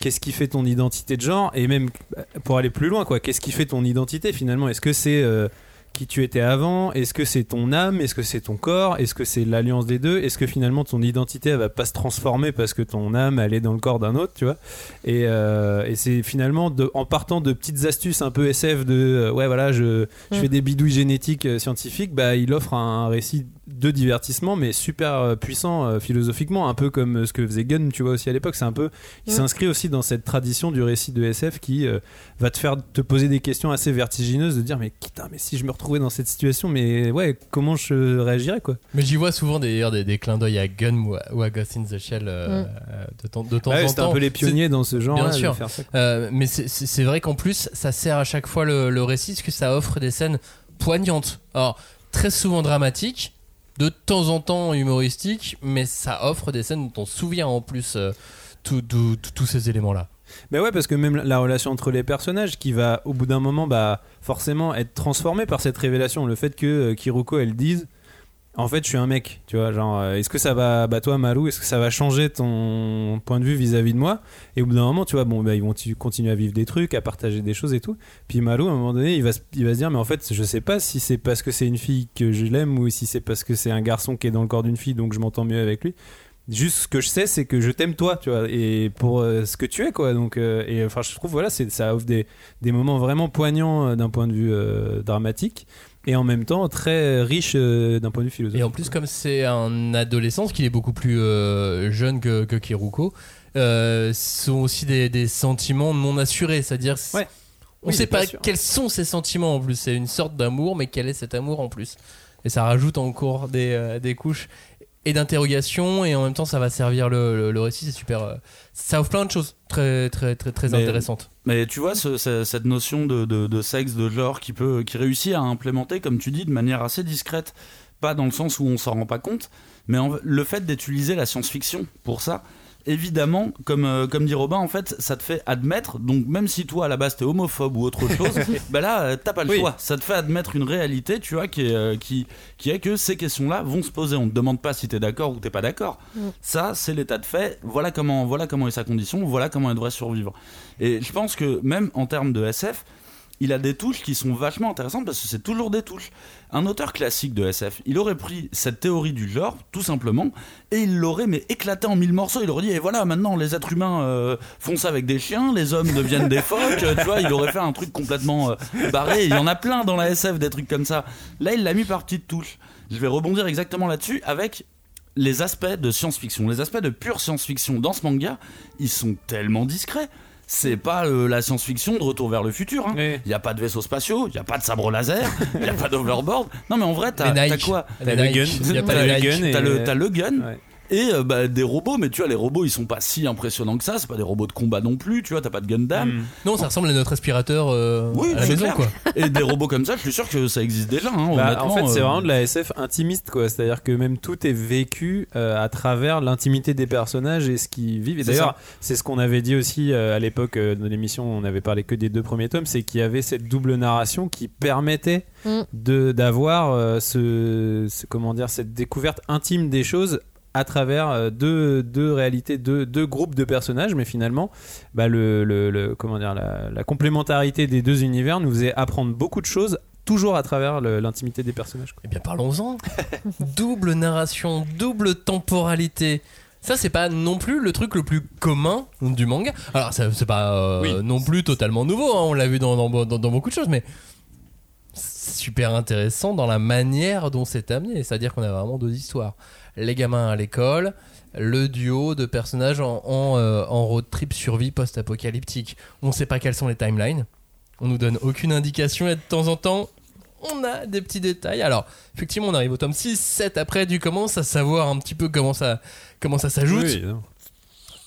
Qu'est-ce qui fait ton identité de genre et même euh, pour aller plus loin quoi qu'est-ce qui fait ton identité finalement? Est-ce que c'est euh, qui tu étais avant Est-ce que c'est ton âme Est-ce que c'est ton corps Est-ce que c'est l'alliance des deux Est-ce que finalement ton identité elle va pas se transformer parce que ton âme elle est dans le corps d'un autre, tu vois? Et, euh, et c'est finalement de, en partant de petites astuces un peu SF de euh, ouais voilà je, je Mm. fais des bidouilles génétiques euh, scientifiques, bah il offre un, récit de divertissement mais super euh, puissant euh, philosophiquement, un peu comme euh, ce que faisait Gunn, tu vois aussi à l'époque. C'est un peu il s'inscrit aussi dans cette tradition du récit de SF qui euh, va te faire te poser des questions assez vertigineuses de dire mais putain mais si je me retrouvais dans cette situation mais ouais comment je réagirais quoi Mais j'y vois souvent d'ailleurs des, des clins d'œil à Gun ou à, ou à Ghost in the Shell euh, euh, de, temps Ouais, en c'était temps. un peu les pionniers dans ce genre Bien sûr. faire ça, quoi. Euh, mais c'est- vrai qu'en plus, ça sert à chaque fois le, le récit parce que ça offre des scènes poignantes. Alors, très souvent dramatiques, de temps en temps humoristiques, mais ça offre des scènes dont on se souvient en plus euh, tous ces éléments-là. Mais ouais, parce que même la relation entre les personnages qui va au bout d'un moment bah, forcément être transformée par cette révélation. Le fait que euh, Kiruko elle dise en fait je suis un mec, tu vois, genre euh, est-ce que ça va, bah toi Maru, est-ce que ça va changer ton point de vue vis-à-vis de moi? Et au bout d'un moment, tu vois, bon, bah, ils vont continuer à vivre des trucs, à partager des choses et tout. Puis Maru, à un moment donné, il va, se- il va dire, mais en fait, je sais pas si c'est parce que c'est une fille que je l'aime ou si c'est parce que c'est un garçon qui est dans le corps d'une fille, donc je m'entends mieux avec lui. Juste ce que je sais, c'est que je t'aime toi, tu vois, et pour euh, ce que tu es, quoi. Donc, euh, et enfin, je trouve, voilà, ça offre des, moments vraiment poignants euh, d'un point de vue dramatique, et en même temps très riche euh, d'un point de vue philosophique. Et en plus, comme c'est un adolescent, qui est beaucoup plus euh, jeune que, que Kiruko, euh, ce sont aussi des, des sentiments non assurés. C'est-à-dire, c'est- Ouais. on Oui, sait pas quels sont ces sentiments en plus. C'est une sorte d'amour, mais quel est cet amour en plus? Et ça rajoute encore des, euh, des couches et d'interrogation, et en même temps, ça va servir le, le- le récit. C'est super. euh, ça offre plein de choses très, très, très, très Mais- intéressantes. Mais tu vois, ce- ce- cette notion de, de- de sexe, de genre, qui, peut, qui réussit à implémenter, comme tu dis, de manière assez discrète, pas dans le sens où on s'en rend pas compte, mais en- le fait d'utiliser la science-fiction pour ça, évidemment, comme, euh, comme dit Robin, en fait, ça te fait admettre, donc même si toi à la base t'es homophobe ou autre chose, [LAUGHS] bah là, euh, t'as pas le Oui. choix. Ça te fait admettre une réalité, tu vois, qui est, euh, qui, qui est que ces questions-là vont se poser. On te demande pas si t'es d'accord ou t'es pas d'accord. Mm. Ça, c'est l'état de fait. Voilà comment, voilà comment est sa condition. Voilà comment elle devrait survivre. Et je pense que même en termes de SF, il a des touches qui sont vachement intéressantes parce que c'est toujours des touches. Un auteur classique de SF, il aurait pris cette théorie du genre, tout simplement, et il l'aurait mais éclaté en mille morceaux. Il aurait dit, et voilà, maintenant les êtres humains euh, font ça avec des chiens, les hommes deviennent des phoques, euh, tu vois, il aurait fait un truc complètement euh, barré. Il y en a plein dans la SF des trucs comme ça. Là, il l'a mis par petites touches. Je vais rebondir exactement là-dessus avec les aspects de science-fiction. Les aspects de pure science-fiction dans ce manga, ils sont tellement discrets c'est pas euh, la science-fiction de retour vers le futur. Il Oui. n'y a pas de vaisseaux spatiaux, il n'y a pas de sabre laser, [LAUGHS] il n'y a pas d'overboard. Non, mais en vrai, t'as quoi? T'as le gun. T'as le gun et- T'as le, t'as le gun Ouais. Et euh, bah, des robots, mais tu vois, les robots ils sont pas si impressionnants que ça. C'est pas des robots de combat non plus, tu vois, t'as pas de Gundam. Mm. Non, ça ressemble à notre aspirateur euh, Oui, à la maison, clair. quoi. [LAUGHS] Et des robots comme ça, je suis sûr que ça existe déjà. Hein, Bah, en fait, c'est euh, vraiment de la SF intimiste, quoi. C'est-à-dire que même tout est vécu euh, à travers l'intimité des personnages et ce qu'ils vivent. Et d'ailleurs, c'est ce qu'on avait dit aussi euh, à l'époque euh, de l'émission. On avait parlé que des deux premiers tomes, c'est qu'il y avait cette double narration qui permettait Mm. de d'avoir euh, ce, ce- comment dire cette découverte intime des choses à travers euh, deux, deux réalités, deux, deux groupes de personnages, mais finalement, bah, le, le- le- comment dire, la, la complémentarité des deux univers nous faisait apprendre beaucoup de choses, toujours à travers l'intimité des personnages. Eh bien, parlons-en. [LAUGHS] double narration, double temporalité. Ça, c'est pas non plus le truc le plus commun du manga. Alors, ça, c'est pas euh, Oui. non plus totalement nouveau, hein, on l'a vu dans, dans- dans- dans beaucoup de choses, mais c'est super intéressant dans la manière dont c'est amené. C'est-à-dire qu'on a vraiment deux histoires. Les gamins à l'école, le duo de personnages en, en, euh, en road trip survie post-apocalyptique. On sait pas quelles sont les timelines. On nous donne aucune indication et de temps en temps, on a des petits détails. Alors, effectivement, on arrive au tome 6, 7 après, tu commences à savoir un petit peu comment ça, comment ça s'ajoute. Oui.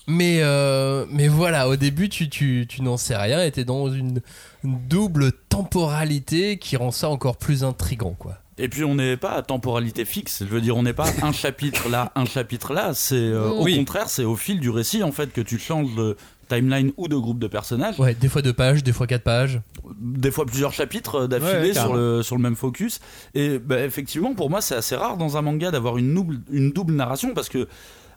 Mais, euh, mais voilà, au début, tu, tu, tu n'en sais rien et t'es dans une, une double temporalité qui rend ça encore plus intrigant, quoi. Et puis on n'est pas à temporalité fixe. Je veux dire, on n'est pas un chapitre là, un chapitre là. C'est euh, au contraire, c'est au fil du récit en fait que tu changes de timeline ou de groupe de personnages. Ouais, des fois deux pages, des fois quatre pages. des fois plusieurs chapitres euh, Ouais, d'affilée sur, carrément. le, sur le même focus. Et bah, effectivement, pour moi, c'est assez rare dans un manga d'avoir une double, une double narration parce que.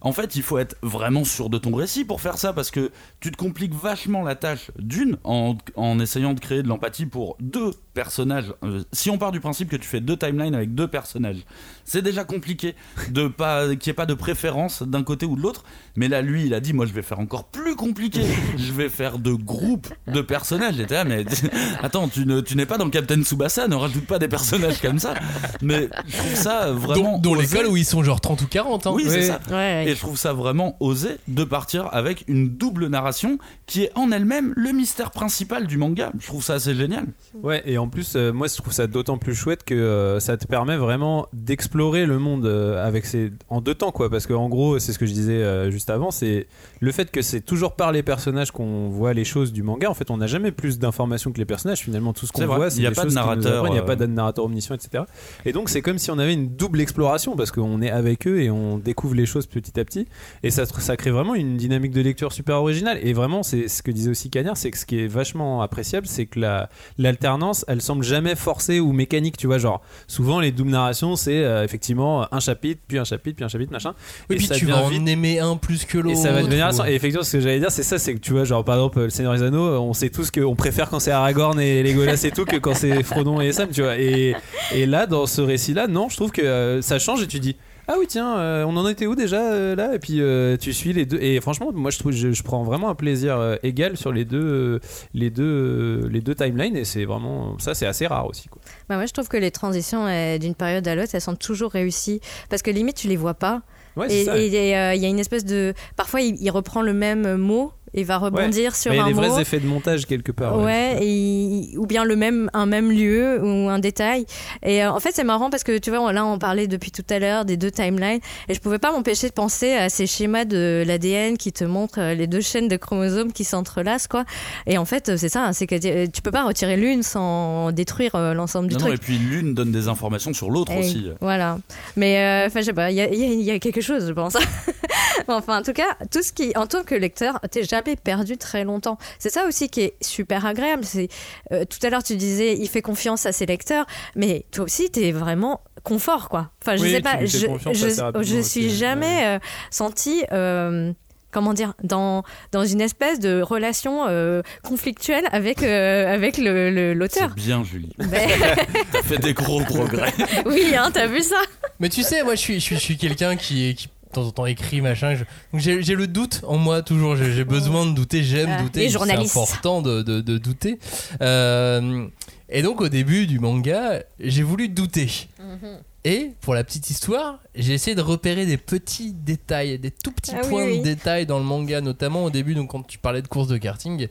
En fait, il faut être vraiment sûr de ton récit pour faire ça parce que tu te compliques vachement la tâche d'une en, en essayant de créer de l'empathie pour deux personnages. Euh, si on part du principe que tu fais deux timelines avec deux personnages, c'est déjà compliqué de [LAUGHS] pas qu'il n'y ait pas de préférence d'un côté ou de l'autre. Mais là, lui, il a dit moi, je vais faire encore plus compliqué. [LAUGHS] je vais faire deux groupes de personnages. J'étais là, mais [LAUGHS] attends, tu ne- tu n'es pas dans Captain Tsubasa, ne rajoute pas des personnages comme ça. Mais je trouve ça vraiment osé. l'école où ils sont genre 30 ou 40. Hein. Oui, c'est ça. Ouais, Et je trouve ça vraiment osé de partir avec une double narration qui est en elle-même le mystère principal du manga. Je trouve ça assez génial. Ouais, et en plus, euh, moi je trouve ça d'autant plus chouette que euh, ça te permet vraiment d'explorer le monde euh, avec ces... en deux temps, quoi. Parce qu'en gros, c'est ce que je disais juste avant, c'est le fait que c'est toujours par les personnages qu'on voit les choses du manga. En fait, on n'a jamais plus d'informations que les personnages. Finalement, tout ce qu'on C'est voit, il c'est y a des pas de narrateur, Il n'y a pas de narrateur omniscient, etc. Et donc, c'est comme si on avait une double exploration parce qu'on est avec eux et on découvre les choses petit à petit. Et ça, ça crée vraiment une dynamique de lecture super originale. Et vraiment, c'est ce que disait aussi Cagnard, c'est que ce qui est vachement appréciable, c'est que la, l'alternance, elle semble jamais forcée ou mécanique. Tu vois, genre, souvent les doubles narrations, c'est euh, effectivement un chapitre, puis un chapitre, puis un chapitre, machin. Et, puis ça tu vas en vite- aimer un plus que l'autre. et ça va devenir ou-. Et effectivement, ce que j'allais dire, c'est ça, c'est que tu vois, genre par exemple, le Seigneur des Anneaux, on sait tous qu'on préfère quand c'est Aragorn et Legolas et tout que quand c'est Frodon et Sam, tu vois. Et, et là, dans ce récit-là, non, je trouve que euh, ça change et tu dis. Ah oui tiens, euh, on en était où déjà euh, là? Et puis euh, tu suis les deux et franchement moi je trouve je, je prends vraiment un plaisir égal sur les deux les deux les deux timelines et c'est vraiment ça c'est assez rare aussi quoi. Bah moi, je trouve que les transitions d'une période à l'autre, elles sont toujours réussies. Parce que limite, tu les vois pas. Ouais, et il y a une espèce de. Parfois, il, il reprend le même mot et va rebondir sur Mais il y a un des mot. vrais effets de montage quelque part. Ouais, et ou bien le même, un même lieu ou un détail. Et euh, en fait, c'est marrant parce que tu vois, là, on parlait depuis tout à l'heure des deux timelines et je pouvais pas m'empêcher de penser à ces schémas de l'ADN qui te montrent euh, les deux chaînes de chromosomes qui s'entrelacent, quoi. Et en fait, euh, c'est ça, hein, c'est que euh, tu peux pas retirer l'une sans détruire euh, l'ensemble du Non, non, truc. et puis l'une donne des informations sur l'autre aussi. Voilà. Mais euh, enfin, je sais pas, il y y a- il y a quelque chose, je pense. [LAUGHS] enfin, en tout cas, tout ce qui, en tant que lecteur, t'es jamais perdu très longtemps. C'est ça aussi qui est super agréable. C'est euh, tout à l'heure tu disais, il fait confiance à ses lecteurs, mais toi aussi, t'es vraiment confort, quoi. Enfin, je Oui, sais tu pas, je, je, suis jamais euh, senti. euh, comment dire, dans, dans une espèce de relation euh, conflictuelle avec, euh, avec le- l'auteur. Bien, Julie. [LAUGHS] Ben, [LAUGHS] T'as fait des gros progrès. oui, hein, t'as vu ça? Mais tu sais, moi je suis, je suis, je suis quelqu'un qui, qui temps en temps écrit machin. je- donc j'ai j'ai le doute en moi toujours. J'ai j'ai besoin de douter, j'aime Ah, douter. les C'est important de, de, de douter. Euh, et donc au début du manga, j'ai voulu douter. Mhm. Et pour la petite histoire, j'ai essayé de repérer des petits détails, des tout petits Ah points oui. de détail dans le manga, notamment au début. Donc quand tu parlais de course de karting,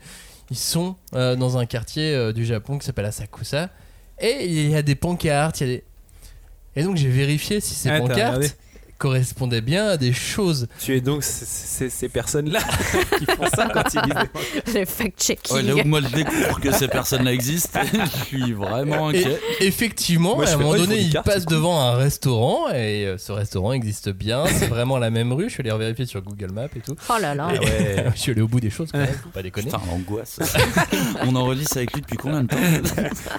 ils sont euh, dans un quartier euh, du Japon qui s'appelle Asakusa. Et il y a des pancartes, il y a des... Et donc j'ai vérifié si ces Ah, pancartes correspondaient bien à des choses. Tu es donc c- c- ces personnes-là [LAUGHS] qui font ça quand ils lisent des Le fact-checking. Ouais, là où moi je découvre que ces personnes-là existent, [LAUGHS] je suis vraiment Et inquiet. effectivement, Moi, à un moment donné, il cartes, passe devant un restaurant et euh, ce restaurant existe bien. C'est vraiment la même rue. Je suis allé vérifier sur Google Maps et tout. Oh là là. Et- [LAUGHS] je suis allé au bout des choses quand même, faut pas déconner. Putain, l'angoisse. On enregistre avec lui depuis combien de temps?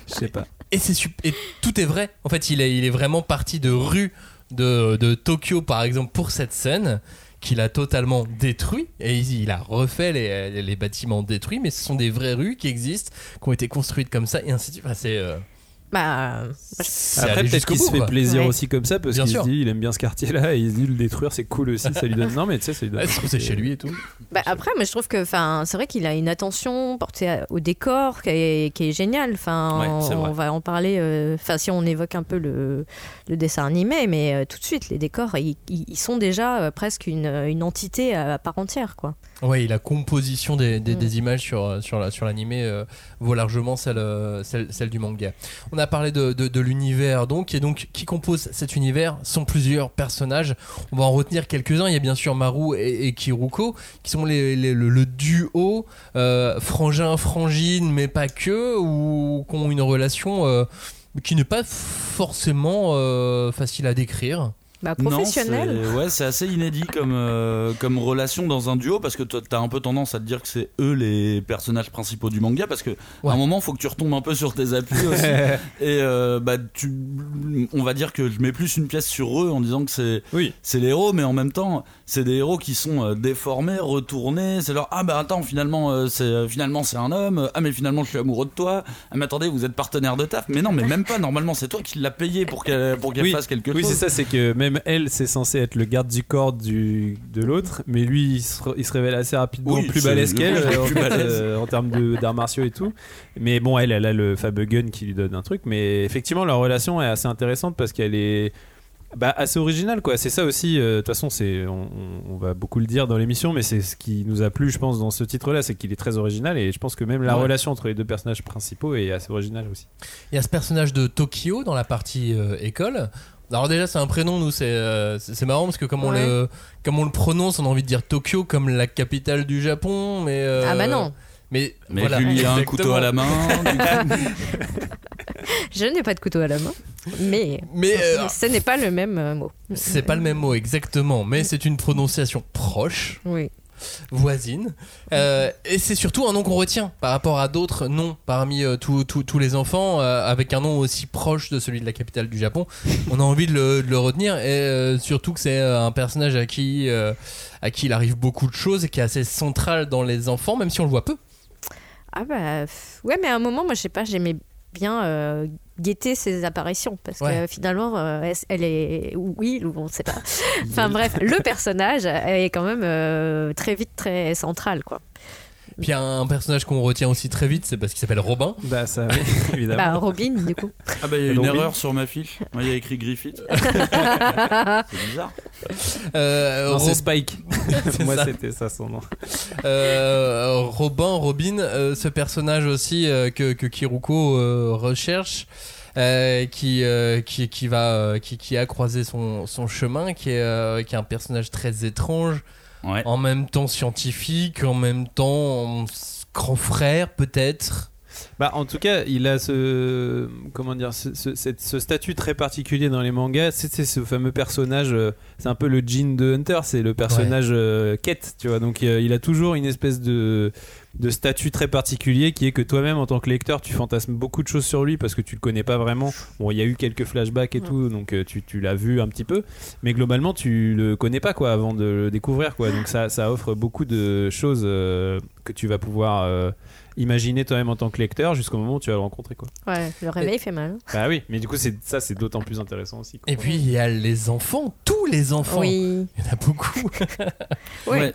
Je sais pas. Et, c'est sup- et tout est vrai. En fait, il est, il est vraiment parti de rue de, Tokyo, par exemple, pour cette scène qu'il a totalement détruit. Et il, a refait les, les bâtiments détruits, mais ce sont des vraies rues qui existent, qui ont été construites comme ça, et ainsi de suite. C'est. euh, Bah, Après, peut-être qu'il se fait plaisir Ouais. aussi comme ça parce Bien qu'il se dit il aime bien ce quartier-là et il se dit le détruire c'est cool aussi. Ça lui donne. [LAUGHS] Non, mais tu sais, ça lui donne. Ouais, c'est chez lui et tout. bah, après, mais je trouve que enfin, c'est vrai qu'il a une attention portée à- au décor qui est, qui est géniale. Enfin, Ouais, on va en parler. euh, Enfin, si on évoque un peu le, le dessin animé, mais euh, tout de suite, les décors, ils, sont déjà euh, presque une, une entité à, part entière, quoi. Et la composition des, des, Mm. des images sur, sur, la, sur l'animé euh, vaut largement celle, euh, celle, celle du manga. On a parlé de, de, de l'univers, donc, et donc, qui compose cet univers sont plusieurs personnages. On va en retenir quelques-uns. Il y a bien sûr Maru et, et Kiruko, qui sont les, les- le, le duo euh, frangin-frangine, mais pas que, ou qui ont une relation euh, qui n'est pas forcément euh, facile à décrire. Bah, professionnel. ouais, c'est assez inédit comme, euh, comme relation dans un duo parce que t'as un peu tendance à te dire que c'est eux les personnages principaux du manga parce que Ouais. à un moment, faut que tu retombes un peu sur tes appuis aussi. [LAUGHS] Et euh, bah, tu, on va dire que je mets plus une pièce sur eux en disant que c'est Oui. c'est les héros, mais en même temps, c'est des héros qui sont euh, déformés, retournés. C'est leur ah bah attends, finalement c'est finalement c'est un homme. Ah mais finalement je suis amoureux de toi. Ah mais attendez, vous êtes partenaire de taf. Mais non, mais même pas. Normalement, c'est toi qui l'as payé pour qu'elle pour qu'elle Oui. fasse quelque Oui, chose. c'est ça, c'est que même elle, c'est censé être le garde du corps du, de l'autre, mais lui, il se, re- il se révèle assez rapidement Oui, plus balèze le qu'elle plus euh, en, [LAUGHS] euh, en termes de- d'arts martiaux et tout. Mais bon, elle, elle a le fameux gun qui lui donne un truc, mais effectivement, leur relation est assez intéressante parce qu'elle est. Bah, assez originale quoi c'est ça aussi euh, de toute façon c'est on, va beaucoup le dire dans l'émission mais c'est ce qui nous a plu je pense dans ce titre là c'est qu'il est très original et je pense que même la Ouais. relation entre les deux personnages principaux est assez originale aussi Il y a ce personnage de Tokyo dans la partie euh, école. Alors déjà c'est un prénom nous c'est euh, c'est marrant parce que comme on Ouais. le comme on le prononce on a envie de dire Tokyo comme la capitale du Japon mais euh, Ah bah non. mais Mais voilà, Julie a un couteau à la main. du coup. [LAUGHS] Je n'ai pas de couteau à la main, mais mais euh, ce n'est pas le même mot. c'est pas le même mot exactement mais c'est une prononciation proche Oui. Voisine. Euh, et c'est surtout un nom qu'on retient par rapport à d'autres noms parmi euh, tous- tous- les enfants euh, avec un nom aussi proche de celui de la capitale du Japon. On a envie de le, de le retenir et euh, surtout que c'est un personnage à qui à qui il arrive beaucoup de choses et qui est assez central dans les enfants même si on le voit peu. Ah bah ouais, mais à un moment, moi, je sais pas, j'aimais bien guetter ses apparitions parce Ouais. que finalement, euh, elle- est oui ou on sait pas. [LAUGHS] enfin bref, le personnage est quand même euh, très vite très central quoi. Puis un, un personnage qu'on retient aussi très vite c'est parce qu'il s'appelle Robin bah ça oui, [LAUGHS] évidemment Bah Robin du coup. Ah bah il y a une Robin. erreur sur ma fiche. Ouais, Il y a écrit Griffith. [LAUGHS] c'est bizarre. Euh, Non, c'est Rob- Spike. [LAUGHS] C'est Moi, ça. c'était ça son nom. Euh, Robin, Robin, euh, ce personnage aussi euh, que, que Kiruko euh, recherche, euh, qui, euh, qui, qui, va, euh, qui, qui a croisé son, son chemin, qui est, euh, qui est un personnage très étrange, Ouais. en même temps scientifique, en même temps grand frère peut-être. Bah, en tout cas, il a ce comment dire ce, ce- cette- ce statut très particulier dans les mangas. C'est ce fameux personnage. euh, C'est un peu le Jean de Hunter. C'est le personnage euh, quête, tu vois. Donc euh, il a toujours une espèce de de statut très particulier qui est que toi-même en tant que lecteur tu fantasmes beaucoup de choses sur lui parce que tu le connais pas vraiment bon il y a eu quelques flashbacks et tout donc euh, tu, tu l'as vu un petit peu mais globalement tu le connais pas quoi avant de le découvrir quoi donc ça, ça offre beaucoup de choses euh, que tu vas pouvoir euh, imaginer toi-même en tant que lecteur jusqu'au moment où tu vas le rencontrer quoi Ouais, le réveil fait mal. bah oui mais du coup c'est ça c'est d'autant plus intéressant aussi quoi. Et puis il y a les enfants, tous les enfants. Oui. Il y en a beaucoup. Oui. Ouais.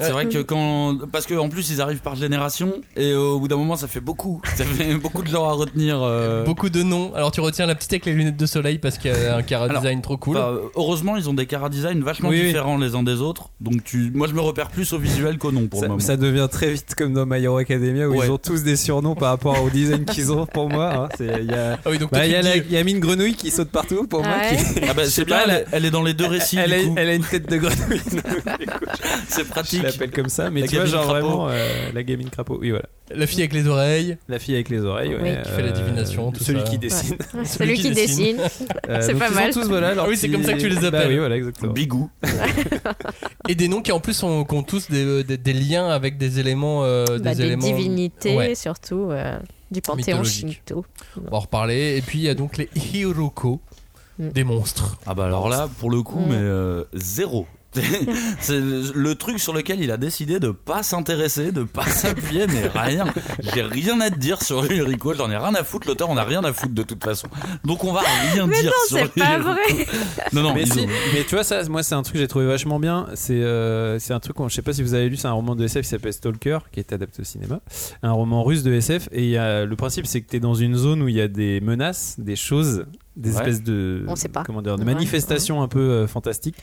C'est vrai que quand. Parce qu'en plus, ils arrivent par génération, et au bout d'un moment, ça fait beaucoup. [LAUGHS] Ça fait beaucoup de gens à retenir. euh. Beaucoup de noms. Alors tu retiens la petite avec les lunettes de soleil parce qu'il y a un cara [LAUGHS] Alors, design trop cool. Bah, heureusement, ils ont des cara design vachement Oui, oui. différents les uns des autres. Donc, tu... moi, je me repère plus au visuel qu'au nom pour le ça, moment. ça devient très vite comme dans My Hero Academia où Ouais. ils ont tous des surnoms par rapport au design qu'ils ont pour moi. hein. Il y a, Ah oui, donc bah, y a gamine grenouille qui saute partout pour moi. Qui- Ah bah, [LAUGHS] Je sais c'est bien, pas, elle, est dans les deux récits. elle, du a, coup. elle a une tête de grenouille. C'est pratique. L'appelle comme ça, mais La tu vois, genre crapaud. vraiment euh, la gamine crapaud. Oui, voilà. La fille avec les oreilles. La fille avec les oreilles, ouais, Oui. Qui fait la divination, tout celui ça. qui dessine. Celui qui dessine. Euh, [LAUGHS] C'est pas mal. tous, voilà, leur Ah oui, c'est petit- comme ça que tu les Bah appelles. oui, voilà, exactement. Bigou. [LAUGHS] Et des noms qui en plus ont, qui ont tous des, des- des liens avec des éléments. euh, Bah, des, des éléments divinités, Ouais. surtout euh, du panthéon shinto. On va en reparler. Et puis il y a donc les Hiroko, Mm. des monstres. Ah bah alors là, pour le coup, Mm. mais euh, zéro. [LAUGHS] c'est le truc sur lequel il a décidé de pas s'intéresser, de pas [LAUGHS] s'appuyer, mais rien. J'ai rien à te dire sur Rico, j'en ai rien à foutre, l'auteur on a rien à foutre de toute façon. Donc on va rien Mais dire non, sur c'est pas vrai. [LAUGHS] Non, non, Mais, si, tu vois ça moi c'est un truc que j'ai trouvé vachement bien c'est euh, c'est un truc je sais pas si vous avez lu c'est un roman de SF qui s'appelle Stalker qui est adapté au cinéma un roman russe de SF et il y a, le principe c'est que tu es dans une zone où il y a des menaces des choses des Ouais. espèces de On sait pas. comment dire de Ouais. manifestations un peu euh, fantastiques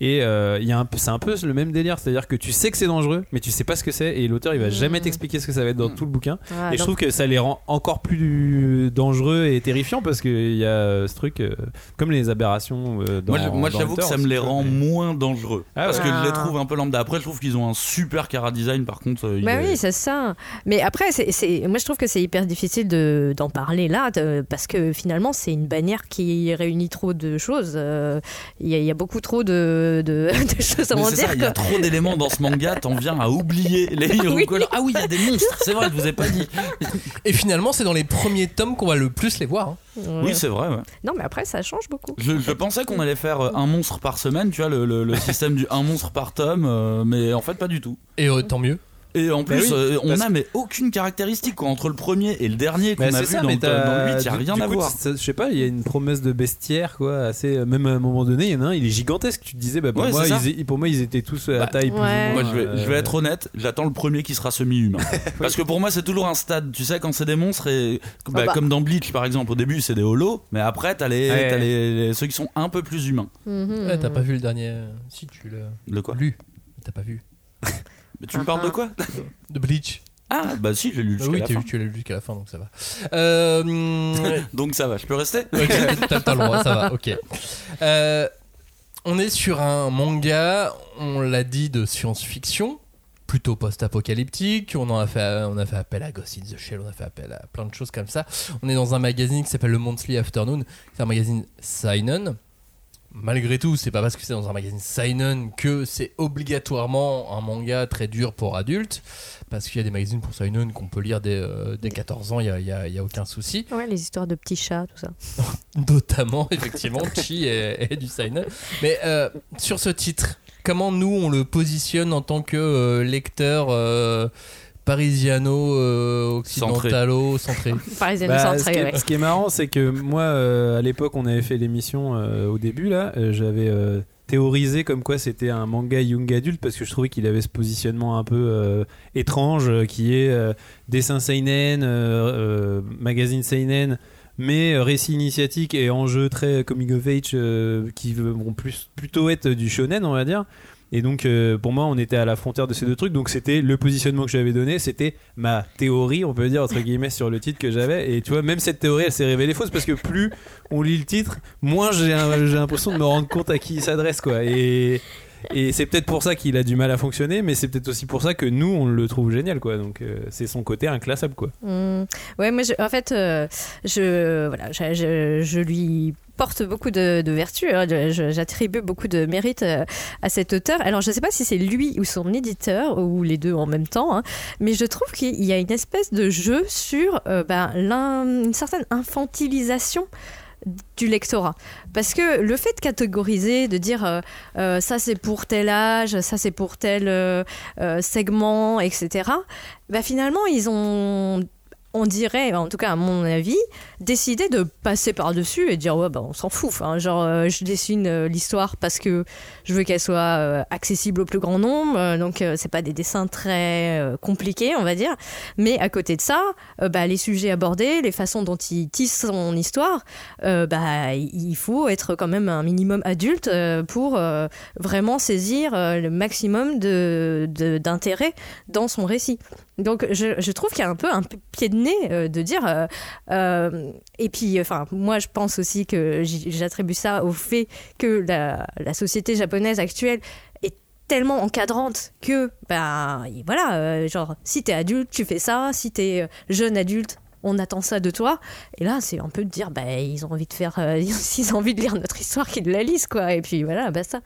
et euh, il y a un peu c'est un peu le même délire c'est à dire que tu sais que c'est dangereux mais tu sais pas ce que c'est et l'auteur il va jamais Mm. t'expliquer ce que ça va être dans tout le bouquin et je trouve que ça les rend encore plus dangereux et terrifiants parce qu'il y a euh, ce truc euh, comme les aberrations euh, dans moi, je- moi j'avoue que ça me les rend moins dangereux. Ah parce ouais. que je les Ah. trouve un peu lambda. Après, je trouve qu'ils ont un super cara design par contre. euh, il Bah est- oui, c'est ça. Mais après, c'est, c'est- moi je trouve que c'est hyper difficile de, d'en parler là, de- parce que finalement c'est une bannière qui réunit trop de choses. Euh, Il y, a- il y a beaucoup trop de, de, [LAUGHS] de choses à en c'est dire. il y a trop d'éléments dans ce manga, t'en viens à oublier les [LAUGHS] Hirokola. Ah oui, il y a des monstres, c'est vrai, je vous ai pas dit. [LAUGHS] Et finalement, c'est dans les premiers tomes qu'on va le plus les voir. hein. Ouais. Oui, c'est vrai, ouais. Non, mais après ça change beaucoup. Je, je pensais qu'on allait faire euh, un monstre par semaine, tu vois, le, le- le système du un monstre par tome, euh, mais en fait pas du tout. Et euh, tant mieux. Et en Bah plus, oui, euh, on parce a mais aucune caractéristique quoi, entre le premier et le dernier qu'on a c'est vu ça, dans, mais le dans le 8, il y a rien du à coup, voir. je sais pas, il y a une promesse de bestiaire, quoi. Assez, euh, même à un moment donné, il y en a un, il est gigantesque. Tu te disais, bah, pour, Ouais, moi, ils, pour moi, ils étaient tous à Bah, taille plus ou ouais. moins, Moi, je vais, je vais euh, être honnête, j'attends le premier qui sera semi-humain. [LAUGHS] Parce que pour moi, c'est toujours un stade. Tu sais, quand c'est des monstres, et, bah, Ah bah. comme dans Bleach par exemple, au début c'est des holos, mais après t'as les, Ouais. t'as les, les- ceux qui sont un peu plus humains. Mhm. Ouais, t'as pas vu le dernier. euh, Si, tu l'as quoi lu. T'as pas vu. Mais Tu me parles de quoi De Bleach. Ah, bah si, j'ai lu Bah jusqu'à oui, la t'as fin. vu, tu l'as lu jusqu'à la fin, donc ça va. Euh, [LAUGHS] Donc ça va, je peux rester Ok, t'as t'as le droit, ça va, ok. Euh, on est sur un manga, on l'a dit, de science-fiction, plutôt post-apocalyptique. On, en a fait, on a fait appel à Ghost in the Shell, on a fait appel à plein de choses comme ça. On est dans un magazine qui s'appelle le Monthly Afternoon, c'est un magazine Seinen. Malgré tout, c'est pas parce que c'est dans un magazine Seinen que c'est obligatoirement un manga très dur pour adultes. Parce qu'il y a des magazines pour Seinen qu'on peut lire dès, euh, dès 14 ans, il n'y a, aucun souci Ouais, les histoires de petits chats, tout ça. [LAUGHS] notamment effectivement [LAUGHS] Chi et, et du Seinen. Mais euh, sur ce titre, comment nous on le positionne en tant que euh, lecteur euh, parisiano euh, occidentalo centré [LAUGHS] Parisienne Bah, ce, centrée, qui est, ouais. ce qui est marrant, c'est que moi, euh, à l'époque, on avait fait l'émission euh, au début, là, euh, j'avais euh, théorisé comme quoi c'était un manga young adulte parce que je trouvais qu'il avait ce positionnement un peu euh, étrange euh, qui est euh, dessin seinen, euh, euh, magazine seinen. Mais récit initiatique et enjeux très coming of age euh, qui vont plus, plutôt être du shonen, on va dire. Et donc, euh, pour moi, on était à la frontière de ces deux trucs. Donc, c'était le positionnement que j'avais donné. C'était ma théorie, on peut dire, entre guillemets, sur le titre que j'avais. Et tu vois, même cette théorie, elle s'est révélée fausse parce que plus on lit le titre, moins j'ai l'impression de me rendre compte à qui il s'adresse, quoi. Et. C'est peut-être pour ça qu'il a du mal à fonctionner, mais c'est peut-être aussi pour ça que nous, on le trouve génial, quoi. Donc, euh, c'est son côté inclassable, quoi. Mm. Ouais, moi, en fait, euh, je, voilà, je lui porte beaucoup de, de vertus. hein. J'attribue beaucoup de mérite euh, à cet auteur. Alors, je ne sais pas si c'est lui ou son éditeur, ou les deux en même temps, hein, mais je trouve qu'il y a une espèce de jeu sur euh, ben, une certaine infantilisation du lectorat. Parce que le fait de catégoriser, de dire euh, ça c'est pour tel âge, ça c'est pour tel segment, etc., bah, finalement ils ont, on dirait, en tout cas à mon avis, décidé de passer par-dessus et dire ouais bah on s'en fout. Genre euh, je dessine euh, l'histoire parce que je veux qu'elle soit euh, accessible au plus grand nombre, donc c'est pas des dessins très compliqués on va dire. Mais à côté de ça, bah, les sujets abordés, les façons dont il tisse son histoire, bah, il faut être quand même un minimum adulte pour vraiment saisir le maximum de- d'intérêt dans son récit. Donc je, je trouve qu'il y a un peu un pied de nez euh, de dire... euh, euh, et puis, enfin, moi je pense aussi que j'attribue ça au fait que la, la société japonaise actuelle est tellement encadrante que, et voilà, euh, genre, si t'es adulte, tu fais ça, si t'es jeune adulte, on attend ça de toi. Et là, c'est un peu de dire, bah, ils ont envie de faire, euh, [LAUGHS] s'ils ont envie de lire notre histoire, qu'ils la lisent, quoi. Et puis voilà, basta.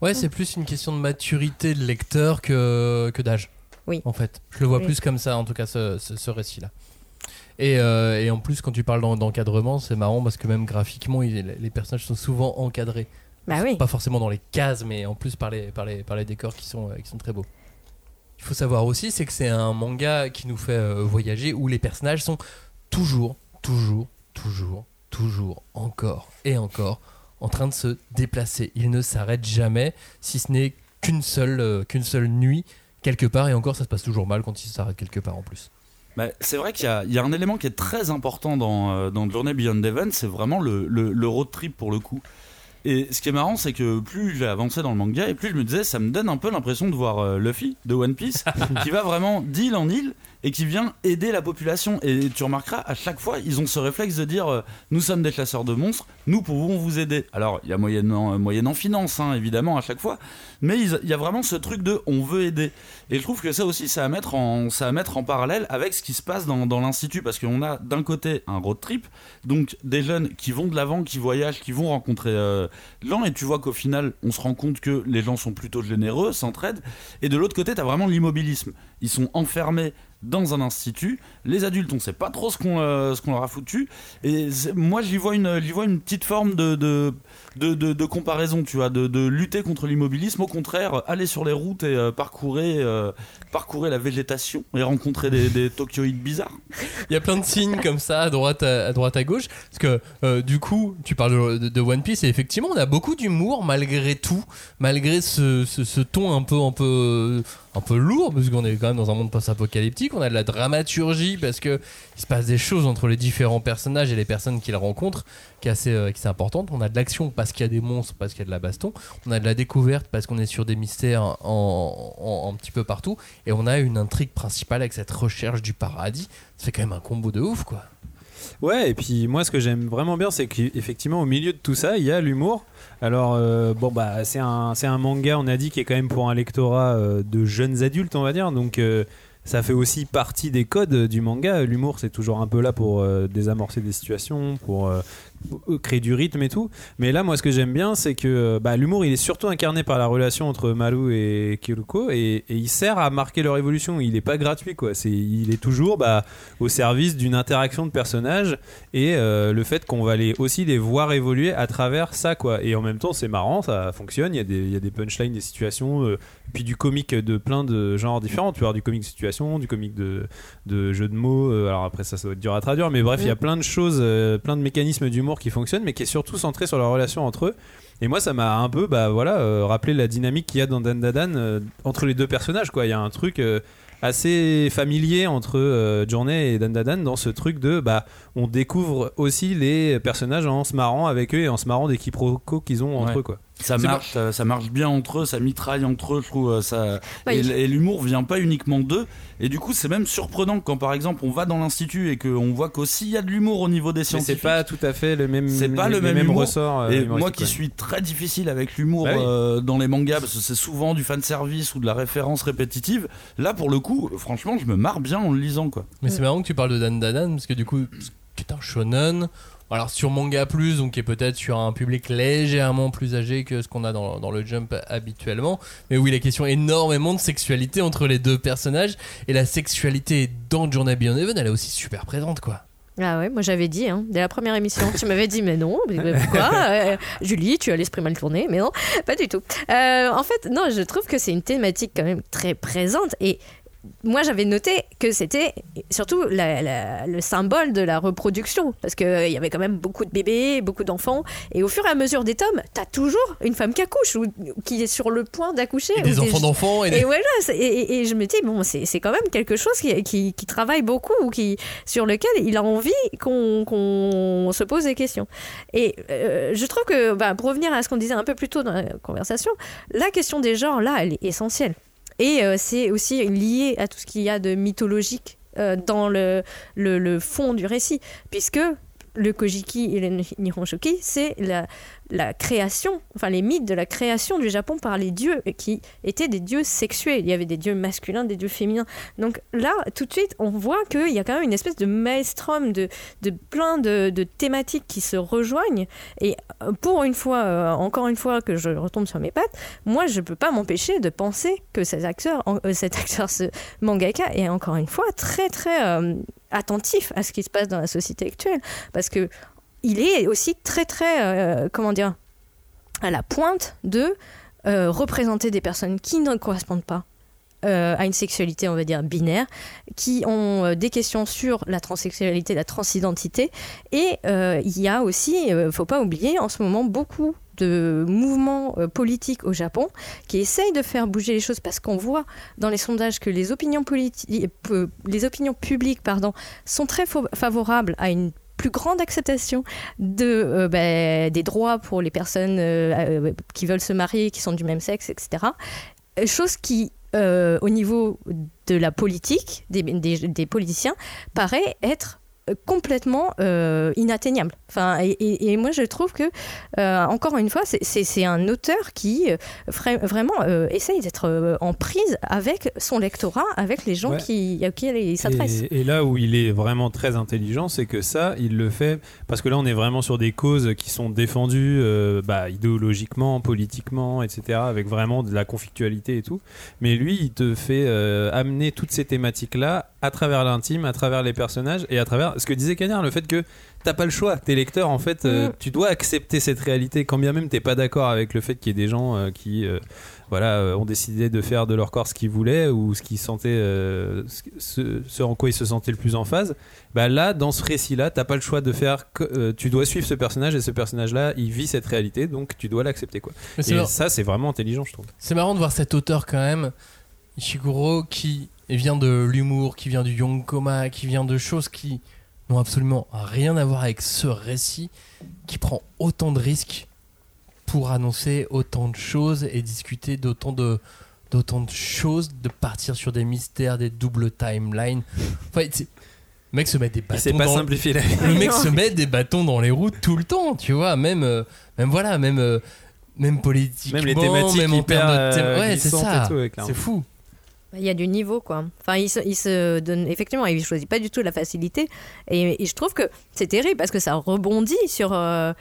Ouais, c'est plus une question de maturité de lecteur que, que d'âge. Oui. En fait, je le vois Oui. plus comme ça, en tout cas, ce, ce- ce récit-là. Et, euh, et en plus, quand tu parles d'en- d'encadrement, c'est marrant parce que même graphiquement, il- les personnages sont souvent encadrés. Bah oui. Pas forcément dans les cases, mais en plus par les, par les, par les décors qui sont, euh, qui sont très beaux. Il faut savoir aussi, c'est que c'est un manga qui nous fait euh, voyager où les personnages sont toujours, toujours, toujours, toujours, encore et encore en train de se déplacer. Ils ne s'arrêtent jamais, si ce n'est qu'une seule, euh, qu'une seule nuit quelque part, et encore ça se passe toujours mal quand ils s'arrêtent quelque part en plus. Bah, c'est vrai qu'il y, a- il y a un élément qui est très important dans, euh, dans Journey Beyond Heaven, c'est vraiment le, le- le road trip pour le coup. Et ce qui est marrant, c'est que plus j'ai avancé dans le manga, et plus je me disais, ça me donne un peu l'impression de voir euh, Luffy de One Piece, [LAUGHS] qui va vraiment d'île en île et qui vient aider la population. Et tu remarqueras, à chaque fois, ils ont ce réflexe de dire, euh, nous sommes des chasseurs de monstres, nous pouvons vous aider. Alors, il y a moyennant, euh, finance, hein, évidemment, à chaque fois, mais il y a vraiment ce truc de, on veut aider. Et je trouve que ça aussi, ça à mettre en, ça à mettre en parallèle avec ce qui se passe dans, l'institut, parce qu'on a d'un côté un road trip, donc des jeunes qui vont de l'avant, qui voyagent, qui vont rencontrer euh, gens, et tu vois qu'au final, on se rend compte que les gens sont plutôt généreux, s'entraident, et de l'autre côté, tu as vraiment l'immobilisme. Ils sont enfermés dans un institut, les adultes, on sait pas trop ce qu'on euh, qu'on leur a foutu, et moi j'y vois une vois une petite forme de de, de, comparaison, tu vois, de, lutter contre l'immobilisme, au contraire, aller sur les routes et euh, parcourir euh, parcourir la végétation et rencontrer des, des Tokyoïdes bizarres. Il y a plein de signes comme ça à droite à, droite à gauche. Parce que euh, du coup tu parles de, de One Piece et effectivement on a beaucoup d'humour malgré tout malgré ce, ce- ce ton un peu un peu un peu lourd parce qu'on est quand même dans un monde post-apocalyptique on a de la dramaturgie parce que il se passe des choses entre les différents personnages et les personnes qu'ils rencontrent qui est assez euh, qui est importante. On a de l'action parce qu'il y a des monstres parce qu'il y a de la baston. On a de la découverte parce qu'on est sur des mystères en, en- un petit peu partout. Et on a une intrigue principale avec cette recherche du paradis. Ça fait quand même un combo de ouf quoi Ouais, et puis moi, ce que j'aime vraiment bien, c'est qu'effectivement, au milieu de tout ça, il y a l'humour. Alors, euh, bon, bah, c'est un, un manga, on a dit, qui est quand même pour un lectorat euh, de jeunes adultes, on va dire. Donc, euh, ça fait aussi partie des codes du manga. L'humour, c'est toujours un peu là pour désamorcer des situations, pour créer du rythme et tout. Mais là, moi, ce que j'aime bien, c'est que euh, bah, l'humour, il est surtout incarné par la relation entre Maru et Kiruko, et, et il sert à marquer leur évolution. Il n'est pas gratuit, quoi. C'est, il est toujours bah, au service d'une interaction de personnages et euh, le fait qu'on va les, aussi les voir évoluer à travers ça, quoi. Et en même temps, c'est marrant, ça fonctionne. Il y a des, il y a des punchlines, des situations, euh, puis du comique de plein de genres différents. Tu vois, du comique de situation, du comique de, de jeux de mots. euh, alors après, ça, ça va être dur à traduire, mais bref, il y a plein de choses, euh, plein de mécanismes d'humour qui fonctionnent, mais qui est surtout centré sur la relation entre eux. Et moi, ça m'a un peu, bah voilà, euh, rappelé la dynamique qu'il y a dans Dan Dadan euh, entre les deux personnages, quoi. Il y a un truc. euh, assez familier entre Journey et Dan Dadan dans ce truc de bah on découvre aussi les personnages en se marrant avec eux et en se marrant des quiproquos qu'ils ont entre Ouais. eux quoi. Ça marche, euh, ça marche bien entre eux, ça mitraille entre eux, je trouve. euh, Ça... Et l'humour vient pas uniquement d'eux. Et du coup, c'est même surprenant quand, par exemple, on va dans l'institut et qu'on voit qu'aussi il y a de l'humour au niveau des Mais scientifiques. c'est pas tout à fait le même C'est pas le même ressorts. euh, Et moi qui ouais. suis très difficile avec l'humour Bah oui. euh, dans les mangas, parce que c'est souvent du fan service ou de la référence répétitive, là pour le coup, franchement, je me marre bien en le lisant quoi. Mais c'est marrant que tu parles de Dan Dadan parce que du coup, qui est un shonen, alors sur Manga Plus, donc qui est peut-être sur un public légèrement plus âgé que ce qu'on a dans, dans le Jump habituellement, mais où il est question énormément de sexualité entre les deux personnages, et la sexualité dans Journey Beyond Heaven, elle est aussi super présente, quoi. Ah ouais, moi j'avais dit, hein, dès la première émission, tu m'avais dit, mais non, mais [LAUGHS] pourquoi Euh, Julie, tu as l'esprit mal tourné, mais non, pas du tout. Euh, en fait, non, je trouve que c'est une thématique quand même très présente et moi j'avais noté que c'était surtout la- la- le symbole de la reproduction parce qu'il y avait quand même beaucoup de bébés, beaucoup d'enfants et au fur et à mesure des tomes, t'as toujours une femme qui accouche ou ou qui est sur le point d'accoucher. Des enfants d'enfants, et des- Et voilà, et, et- et je me dis, bon, c'est quand même quelque chose qui, qui, qui travaille beaucoup ou qui, sur lequel il a envie qu'on qu'on se pose des questions. Et euh, je trouve que, bah, pour revenir à ce qu'on disait un peu plus tôt dans la conversation, la question des genres, là, elle est essentielle. Et euh, c'est aussi lié à tout ce qu'il y a de mythologique euh, dans le, fond du récit, puisque le Kojiki et le Nihonshoki, c'est la, la création, enfin les mythes de la création du Japon par les dieux qui étaient des dieux sexués. Il y avait des dieux masculins, des dieux féminins. Donc là, tout de suite, on voit qu'il y a quand même une espèce de maelstrom, de, de plein de, de thématiques qui se rejoignent. Et euh, pour une fois, euh, encore une fois que je retombe sur mes pattes, moi, je peux pas m'empêcher de penser que cet acteur, euh, cet acteur, ce mangaka, est encore une fois très très attentif à ce qui se passe dans la société actuelle, parce que il est aussi très très euh, comment dire à la pointe de euh, représenter des personnes qui ne correspondent pas euh, à une sexualité, on va dire, binaire, qui ont des questions sur la transsexualité, la transidentité. Et il y a aussi, euh, faut pas oublier, en ce moment, beaucoup de mouvements politiques au Japon qui essayent de faire bouger les choses parce qu'on voit dans les sondages que les opinions, les opinions publiques pardon, sont très fa- favorables à une plus grande acceptation de, euh, bah, des droits pour les personnes euh, euh, qui veulent se marier, qui sont du même sexe, etc. Chose qui, au niveau de la politique, des, des- politiciens, paraît être complètement euh, inatteignable. Enfin, et, et- et moi, je trouve que, euh, encore une fois, c'est- un auteur qui euh, vra- vraiment euh, essaye d'être en prise avec son lectorat, avec les gens Ouais. qui, à qui il s'adresse. Et, et là où il est vraiment très intelligent, c'est que ça, il le fait parce que là, on est vraiment sur des causes qui sont défendues bah, idéologiquement, politiquement, etc., avec vraiment de la conflictualité et tout. Mais lui, il te fait amener toutes ces thématiques-là à travers l'intime, à travers les personnages et à travers ce que disait Cagnard, le fait que t'as pas le choix. Tes lecteurs, en fait, euh, Mm. tu dois accepter cette réalité, quand bien même t'es pas d'accord avec le fait qu'il y ait des gens euh, qui euh, voilà, ont décidé de faire de leur corps ce qu'ils voulaient ou ce qu'ils sentaient, ce, en quoi ils se sentaient le plus en phase. Bah là, dans ce récit-là, t'as pas le choix de faire. que- tu dois suivre ce personnage et ce personnage-là, il vit cette réalité, donc tu dois l'accepter quoi. Mais Et ça, c'est vraiment intelligent, je trouve. C'est marrant de voir cet auteur quand même, Ishiguro, qui vient de l'humour, qui vient du young coma, qui vient de choses qui n'ont absolument rien à voir avec ce récit, qui prend autant de risques pour annoncer autant de choses et discuter d'autant de d'autant de choses, de partir sur des mystères, des doubles timelines. Enfin, le mec se met des bâtons pas dans- le mec se met des bâtons dans les roues tout le temps, tu vois, même, euh, même voilà, même, euh, même politiquement, Même les thématiques même en hyper, termes de thème- euh, ouais, c'est ça, c'est fou. Il y a du niveau, quoi. Enfin, il se, donne. Effectivement, il choisit pas du tout la facilité. Et, je trouve que c'est terrible parce que ça rebondit sur. euh,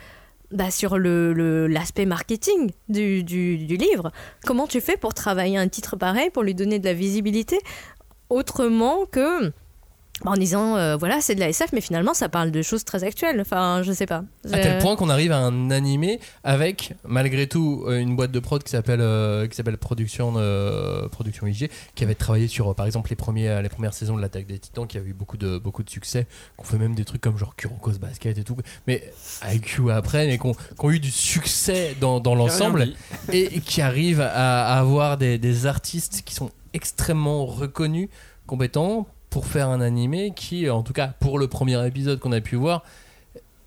bah, sur le l'aspect marketing du, du livre. Comment tu fais pour travailler un titre pareil, pour lui donner de la visibilité, autrement que en disant, euh, voilà, c'est de la SF, mais finalement, ça parle de choses très actuelles. Enfin, je sais pas. À tel point qu'on arrive à un animé avec, malgré tout, euh, une boîte de prod qui s'appelle euh, qui s'appelle Production euh, Production IG, qui avait travaillé sur, euh, par exemple, les premiers les premières saisons de l'attaque des Titans, qui a eu beaucoup de beaucoup de succès, qu'on fait même des trucs comme genre Kuroko's Basket et tout, mais avec Q après, mais qu'on ont eu du succès dans, dans l'ensemble et qui arrivent à, à avoir des, des artistes qui sont extrêmement reconnus, compétents pour faire un animé qui, en tout cas pour le premier épisode qu'on a pu voir,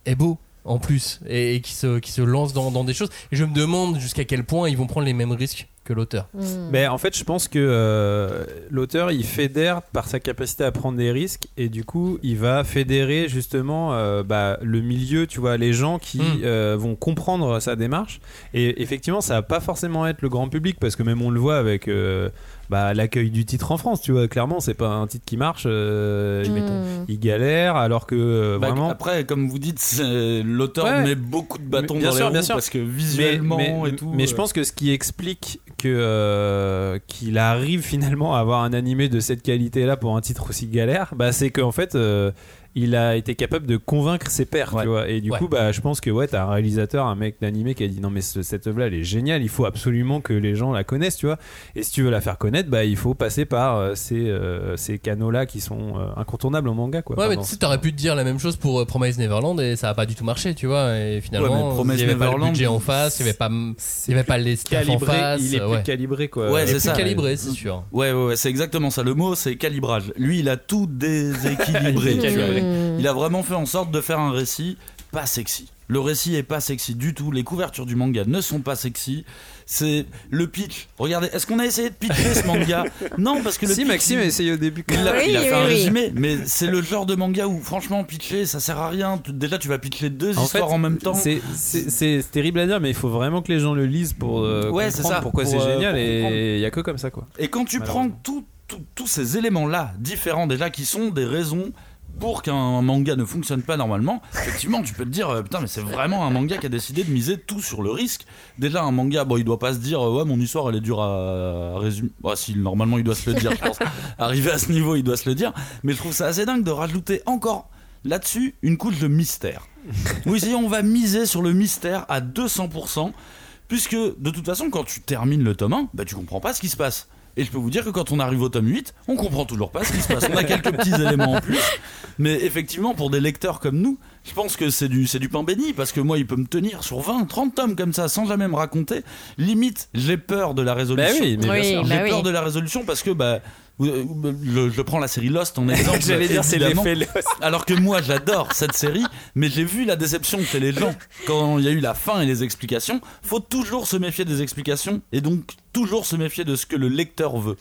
est beau en plus et, et qui, se, qui se lance dans, dans des choses. Et je me demande jusqu'à quel point ils vont prendre les mêmes risques que l'auteur. Hmm. Ben, en fait, je pense que euh, l'auteur il fédère par sa capacité à prendre des risques et du coup il va fédérer justement euh, bah, le milieu, tu vois, les gens qui Mm. euh, vont comprendre sa démarche. Et effectivement, ça va pas forcément être le grand public parce que même on le voit avec euh, bah, l'accueil du titre en France, tu vois. Clairement, c'est pas un titre qui marche. euh, il, Hmm. il galère, alors que euh, Bah, vraiment. Après, comme vous dites, l'auteur Ouais. met beaucoup de bâtons Mais- bien dans sûr, les bien roues sûr. parce que visuellement mais, et tout. mais je euh, pense que ce qui explique que euh, qu'il arrive finalement à avoir un animé de cette qualité-là pour un titre aussi galère, bah, c'est qu'en fait. Il a été capable de convaincre ses pairs, Ouais. tu vois. Et du Ouais. coup, bah, je pense que ouais, t'as un réalisateur, un mec d'animé qui a dit non mais ce- cette œuvre-là, elle est géniale. Il faut absolument que les gens la connaissent, tu vois. Et si tu veux la faire connaître, bah, il faut passer par euh, ces, euh, ces canaux-là qui sont euh, incontournables en manga, quoi. Ouais, mais tu sais, t'aurais pu te dire la même chose pour euh, Promise Neverland et ça a pas du tout marché, tu vois. Et finalement, il y avait pas le budget en face, il y avait pas, il y avait pas les staffs en calibré, face. il est plus ouais. calibré, quoi. Ouais, c'est ça. calibré, c'est sûr. Ouais, ouais, ouais, c'est exactement ça. Le mot, c'est calibrage. Lui, il a tout déséquilibré. [LAUGHS] Calibré. Il a vraiment fait en sorte de faire un récit pas sexy. Le récit est pas sexy du tout. Les couvertures du manga ne sont pas sexy. C'est le pitch. Regardez, est-ce qu'on a essayé de pitcher ce manga [LAUGHS] Non, parce que le Si, pitch, Maxime a essayé au début. Il a, Oui, il a oui, fait un oui. résumé, mais c'est le genre de manga où franchement pitcher ça sert à rien. Tu- Déjà tu vas pitcher deux En histoires fait, en même temps. C'est- terrible à dire, mais il faut vraiment que les gens le lisent pour euh, Ouais, comprendre ça, pourquoi pour, c'est euh, génial. pour et il y a que comme ça, quoi. Et quand tu prends tous ces éléments-là, différents déjà, qui sont des raisons pour qu'un manga ne fonctionne pas normalement, effectivement, tu peux te dire, euh, putain, mais c'est vraiment un manga qui a décidé de miser tout sur le risque. Déjà, un manga, bon, il doit pas se dire, euh, ouais, mon histoire, elle est dure à, à résumer. Bah, si, normalement, il doit se le dire, je pense. [LAUGHS] Arrivé à ce niveau, il doit se le dire. Mais je trouve ça assez dingue de rajouter encore là-dessus une couche de mystère. Oui, si on va miser sur le mystère à 200%, puisque de toute façon, quand tu termines le tome 1, bah, tu comprends pas ce qui se passe. Et je peux vous dire que quand on arrive au tome 8, on comprend toujours pas ce qui se passe. On a quelques petits éléments en plus. Mais effectivement, pour des lecteurs comme nous, je pense que c'est du, c'est du pain béni. Parce que moi, il peut me tenir sur 20, 30 tomes comme ça, sans jamais me raconter. Limite, j'ai peur de la résolution. Bah oui, mais bah J'ai oui. peur de la résolution parce que bah, euh, je, prends la série Lost en exemple. [LAUGHS] J'allais dire, c'est évidemment. l'effet Lost. Alors que moi j'adore cette série, mais j'ai vu la déception que fait les gens quand il y a eu la fin et les explications. Faut toujours se méfier des explications et donc toujours se méfier de ce que le lecteur veut.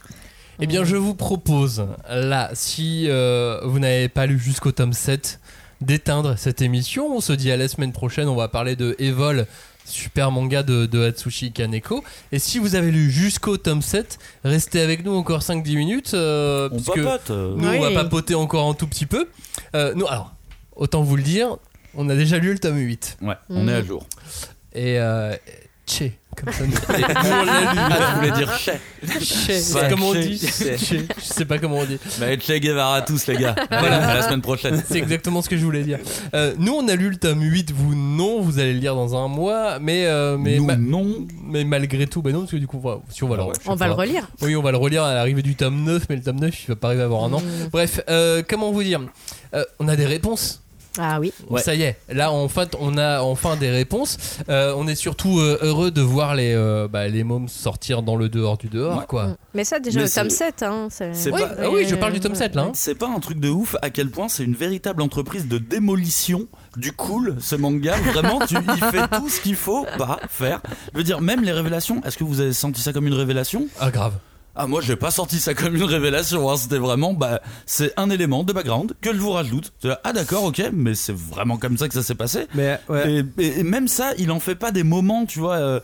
Eh bien, je vous propose, là, si euh, vous n'avez pas lu jusqu'au tome 7, d'éteindre cette émission. On se dit à la semaine prochaine, on va parler de Evol, super manga de, de Hatsushi Kaneko. Et si vous avez lu jusqu'au tome 7, restez avec nous encore 5-10 minutes. euh, On parce que papote. nous, on va papoter encore un tout petit peu. Euh, nous, alors, autant vous le dire, on a déjà lu le tome 8. Ouais, on est à jour. Et euh, tché, comme ça. Et nous, on l'a lu. Ah, tu voulais dire. Tché, Ouais, c'est comment on dit Tché, Je sais pas comment on dit. Bah, Che Guevara à tous les gars. Voilà, à la semaine prochaine. C'est exactement ce que je voulais dire. Euh, nous, on a lu le tome 8, vous non, vous allez le lire dans un mois, mais, euh, mais, Nous, ma- non. mais malgré tout, bah non, parce que du coup, on va- si on va, le, je sais On va le relire. Oui, on va le relire à l'arrivée du tome 9, mais le tome 9, il va pas arriver avant un an. Mm. Bref, euh, comment vous dire? Euh, On a des réponses. Ah oui. Ouais. Ça y est, là en fait on a enfin des réponses. Euh, on est surtout euh, heureux de voir les, euh, bah, les mômes sortir dans le dehors du dehors Ouais. quoi. Mais ça, déjà, Mais le tome c'est- 7. Hein, c'est- Oui, pas- ah oui, je parle du tome 7 là. hein. C'est pas un truc de ouf à quel point c'est une véritable entreprise de démolition du cool, ce manga. Vraiment, tu, il fait tout ce qu'il faut pas faire. Je veux dire, même les révélations, est-ce que vous avez senti ça comme une révélation? Ah grave. Ah, moi, j'ai pas senti ça comme une révélation. hein. C'était vraiment, bah, c'est un élément de background que je vous rajoute. Ah, d'accord, ok, mais c'est vraiment comme ça que ça s'est passé. Mais ouais. Et, et- et même ça, il en fait pas des moments, tu vois. euh,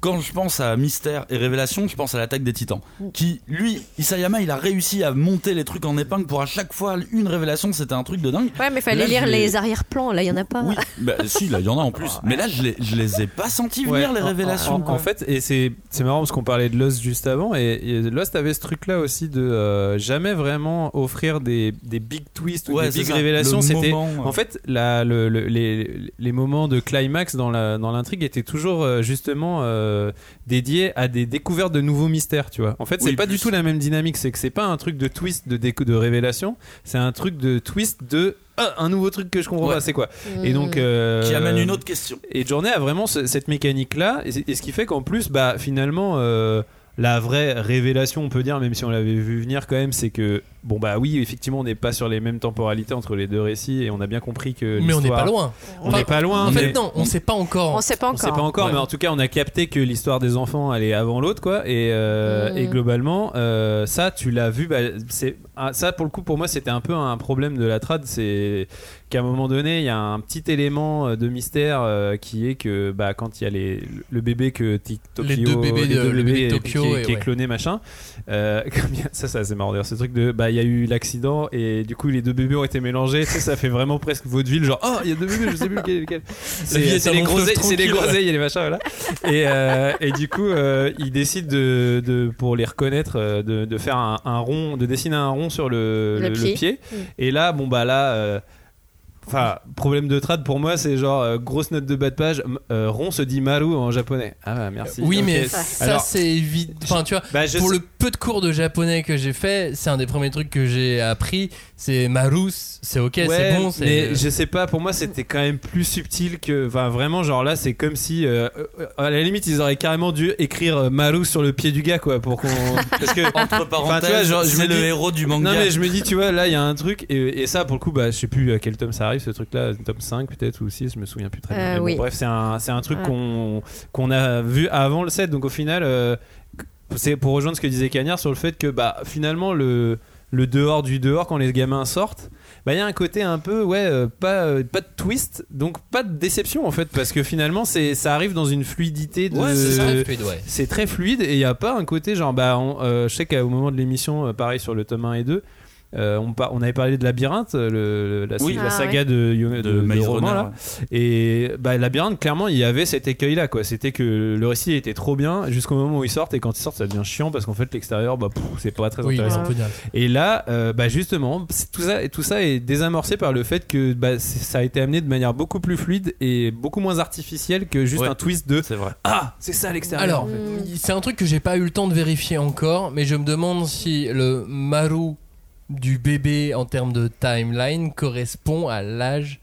quand je pense à Mystère et Révélation, je pense à l'attaque des Titans. Qui, lui, Isayama, il a réussi à monter les trucs en épingle pour à chaque fois une révélation. C'était un truc de dingue. Ouais, mais fallait Là, lire les arrière-plans. Là, il y en a pas. Oui, bah si, là, il y en a en plus. Mais là, je les, je les ai pas sentis venir, Ouais, les révélations. En, en fait, et c'est c'est marrant parce qu'on parlait de Lost juste avant, et, et Lost avait ce truc-là aussi de euh, jamais vraiment offrir des, des big twists ou Ouais, des big ça, révélations. C'était euh. en fait la, le- le- les, les moments de climax dans la dans l'intrigue étaient toujours euh, justement euh, dédiés à des découvertes de nouveaux mystères. Tu vois. En fait, c'est Oui, pas plus. du tout la même dynamique. C'est que c'est pas un truc de twist de déco de révélation. C'est un truc de twist de ah, un nouveau truc que je comprends Ouais. pas. C'est quoi. Et donc euh, Qui amène une autre question. et Journey a vraiment ce- cette mécanique-là, et, c'est- et ce qui fait qu'en plus, bah, finalement, euh, la vraie révélation, on peut dire, même si on l'avait vu venir quand même, c'est que bon bah oui, effectivement, on n'est pas sur les mêmes temporalités entre les deux récits et on a bien compris que. Mais on n'est pas loin. On n'est pas loin. En mais- fait, non, on sait pas encore. On sait pas On sait encore. pas encore, Ouais. mais en tout cas, on a capté que l'histoire des enfants est avant l'autre, quoi. Et, euh, Mm. et globalement, euh, ça, tu l'as vu. Bah, c'est ah, ça pour le coup, pour moi, c'était un peu un problème de la trad. C'est qu'à un moment donné, il y a un petit élément euh, de mystère euh, qui est que bah, quand il y a les, le bébé que Tokyo, Les deux bébés de- le bébé de Tokyo, qui, est- et qui est ouais. cloné machin. Euh, [LAUGHS] ça, ça c'est marrant d'ailleurs. Ce truc de bah, y a eu l'accident et du coup les deux bébés ont été mélangés. Tu sais, ça fait vraiment presque vaudeville, genre oh il y a deux bébés, je sais plus lequel. C'est c'est les groseilles, c'est les tranquille. groseilles et les machins voilà. [LAUGHS] Et, euh, et du coup, euh, il décide de, de- pour les reconnaître, euh, de, de faire un, un rond, de dessiner un rond sur le, Le pied. Mm. Et là, bon bah là. Euh, Enfin, problème de trad pour moi, c'est genre euh, grosse note de bas de page. euh, rond se dit Maru en japonais. Ah bah, merci. Oui, mais ça, Alors, c'est évident. Enfin, tu vois, bah, pour sais- le peu de cours de japonais que j'ai fait, c'est un des premiers trucs que j'ai appris. C'est Marus, c'est ok, Ouais, c'est bon. mais je sais pas, pour moi c'était quand même plus subtil que. Enfin, vraiment, genre là, c'est comme si. euh, euh, à la limite, ils auraient carrément dû écrire euh, Maru sur le pied du gars, quoi, pour qu'on. [LAUGHS] Parce que. Entre Enfin, tu vois, genre, je c'est le dis- héros du manga. Non mais je me dis tu vois là il y a un truc et, et ça pour le coup bah je sais plus à quel tome ça arrive ce truc là tome 5 peut-être ou 6 je me souviens plus très bien Euh, bon, oui. bref c'est un, c'est un truc Ouais. qu'on qu'on a vu avant le 7 donc au final euh, c'est pour rejoindre ce que disait Cagnard sur le fait que bah finalement le le dehors du dehors quand les gamins sortent bah il y a un côté un peu ouais euh, pas euh, pas de twist donc pas de déception en fait parce que finalement c'est ça arrive dans une fluidité de Ouais, c'est. Très fluide, ouais. c'est très fluide et il n'y a pas un côté genre bah on- euh, je sais qu'au moment de l'émission pareil sur le tome 1 et 2 euh, on, par- on avait parlé de Labyrinthe, le, le- la, Oui. la Ah, saga de, de, de de Maze romans, Runner, là. Et bah, Labyrinthe, clairement, il y avait cet écueil-là. quoi. C'était que le récit était trop bien jusqu'au moment où ils sortent. Et quand ils sortent, ça devient chiant parce qu'en fait, l'extérieur, bah, c'est pas très Oui, intéressant. Et là, euh, bah justement, tout ça, et tout ça est désamorcé par le fait que bah, ça a été amené de manière beaucoup plus fluide et beaucoup moins artificielle que juste Ouais. un twist de vrai. Ah, c'est ça l'extérieur. Alors, en fait. c'est un truc que j'ai pas eu le temps de vérifier encore, mais je me demande si le Maru du bébé en termes de timeline correspond à l'âge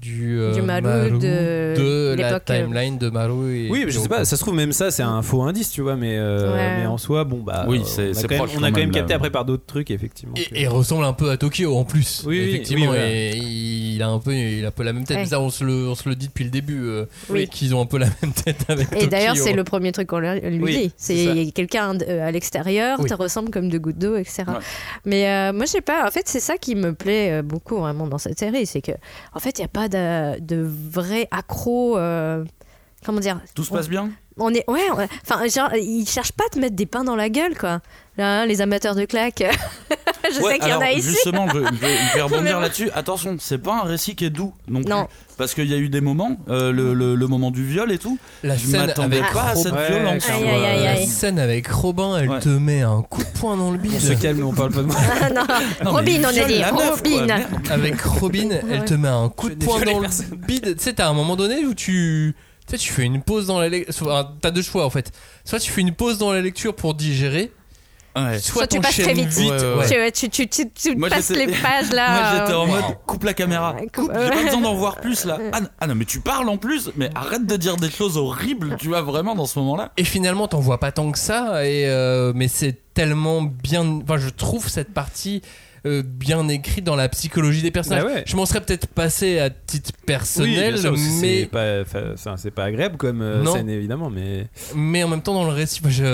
du, euh, Du Maru de de la euh. timeline de Maru. Et Oui, mais je sais pas, ça se trouve même ça c'est un faux indice, tu vois, mais, euh, Ouais. mais en soi, bon bah. Oui, euh, c'est- on a quand même, on a quand même capté là. après par d'autres trucs, effectivement. Et, que- et ressemble un peu à Tokyo en plus. Oui, effectivement. oui, voilà. Et il a un peu, il a un peu la même tête. Ouais. Mais ça, on se le, on se le dit depuis le début. euh, Oui. Qu'ils ont un peu la même tête avec Et d'ailleurs, c'est le premier truc qu'on lui dit. c'est quelqu'un euh, à l'extérieur, Oui. te ressemble comme deux gouttes d'eau, etc. Ouais. Mais euh, moi, je sais pas. En fait, c'est ça qui me plaît euh, beaucoup vraiment dans cette série, c'est que en fait, il n'y a pas de, de vrai accro. euh, comment dire Tout se passe bien? On est ouais. Enfin, genre, ils cherchent pas à te mettre des pains dans la gueule, quoi. Là, hein, les amateurs de claques. [LAUGHS] [LAUGHS] je Ouais, sais qu'il y en a ici. Justement, je, je vais, je vais [LAUGHS] rebondir bon. là-dessus. Attention, c'est pas un récit qui est doux non plus. Parce qu'il y a eu des moments, euh, le, le- le moment du viol et tout. La Je scène m'attendais avec pas à cette Ouais, violence. Aïe, quoi. aïe, aïe, La aïe. scène avec Robin, elle Ouais. te met un coup de poing dans le bide. On se calme, on parle pas de moi. [LAUGHS] Ah, non. Non, mais Robin, on a dit. quoi, Robin. Avec Robin, elle te met un coup de poing dans le bide. Tu sais, t'as un moment donné où tu. Tu fais une pause dans la lecture. T'as deux choix en fait. Soit tu fais une pause dans la lecture pour digérer, Ouais. soit, Soit tu passes très vite. vite. Ouais, ouais, Tu, tu, tu, tu, tu Moi, passes les pages [LAUGHS] là. Moi j'étais en euh, mode coupe la caméra, coupe, j'ai pas besoin d'en voir [LAUGHS] plus là. Ah, ah non mais tu parles en plus, mais arrête de dire des choses horribles, tu vois vraiment dans ce moment-là. Et finalement, t'en vois pas tant que ça. Et euh, mais c'est tellement bien. Enfin, je trouve cette partie euh, bien écrite dans la psychologie des personnages. Bah ouais. Je m'en serais peut-être passé à titre personnel, mais c'est pas, enfin, enfin, c'est pas agréable comme euh, Non. scène évidemment, mais mais en même temps dans le récit, je,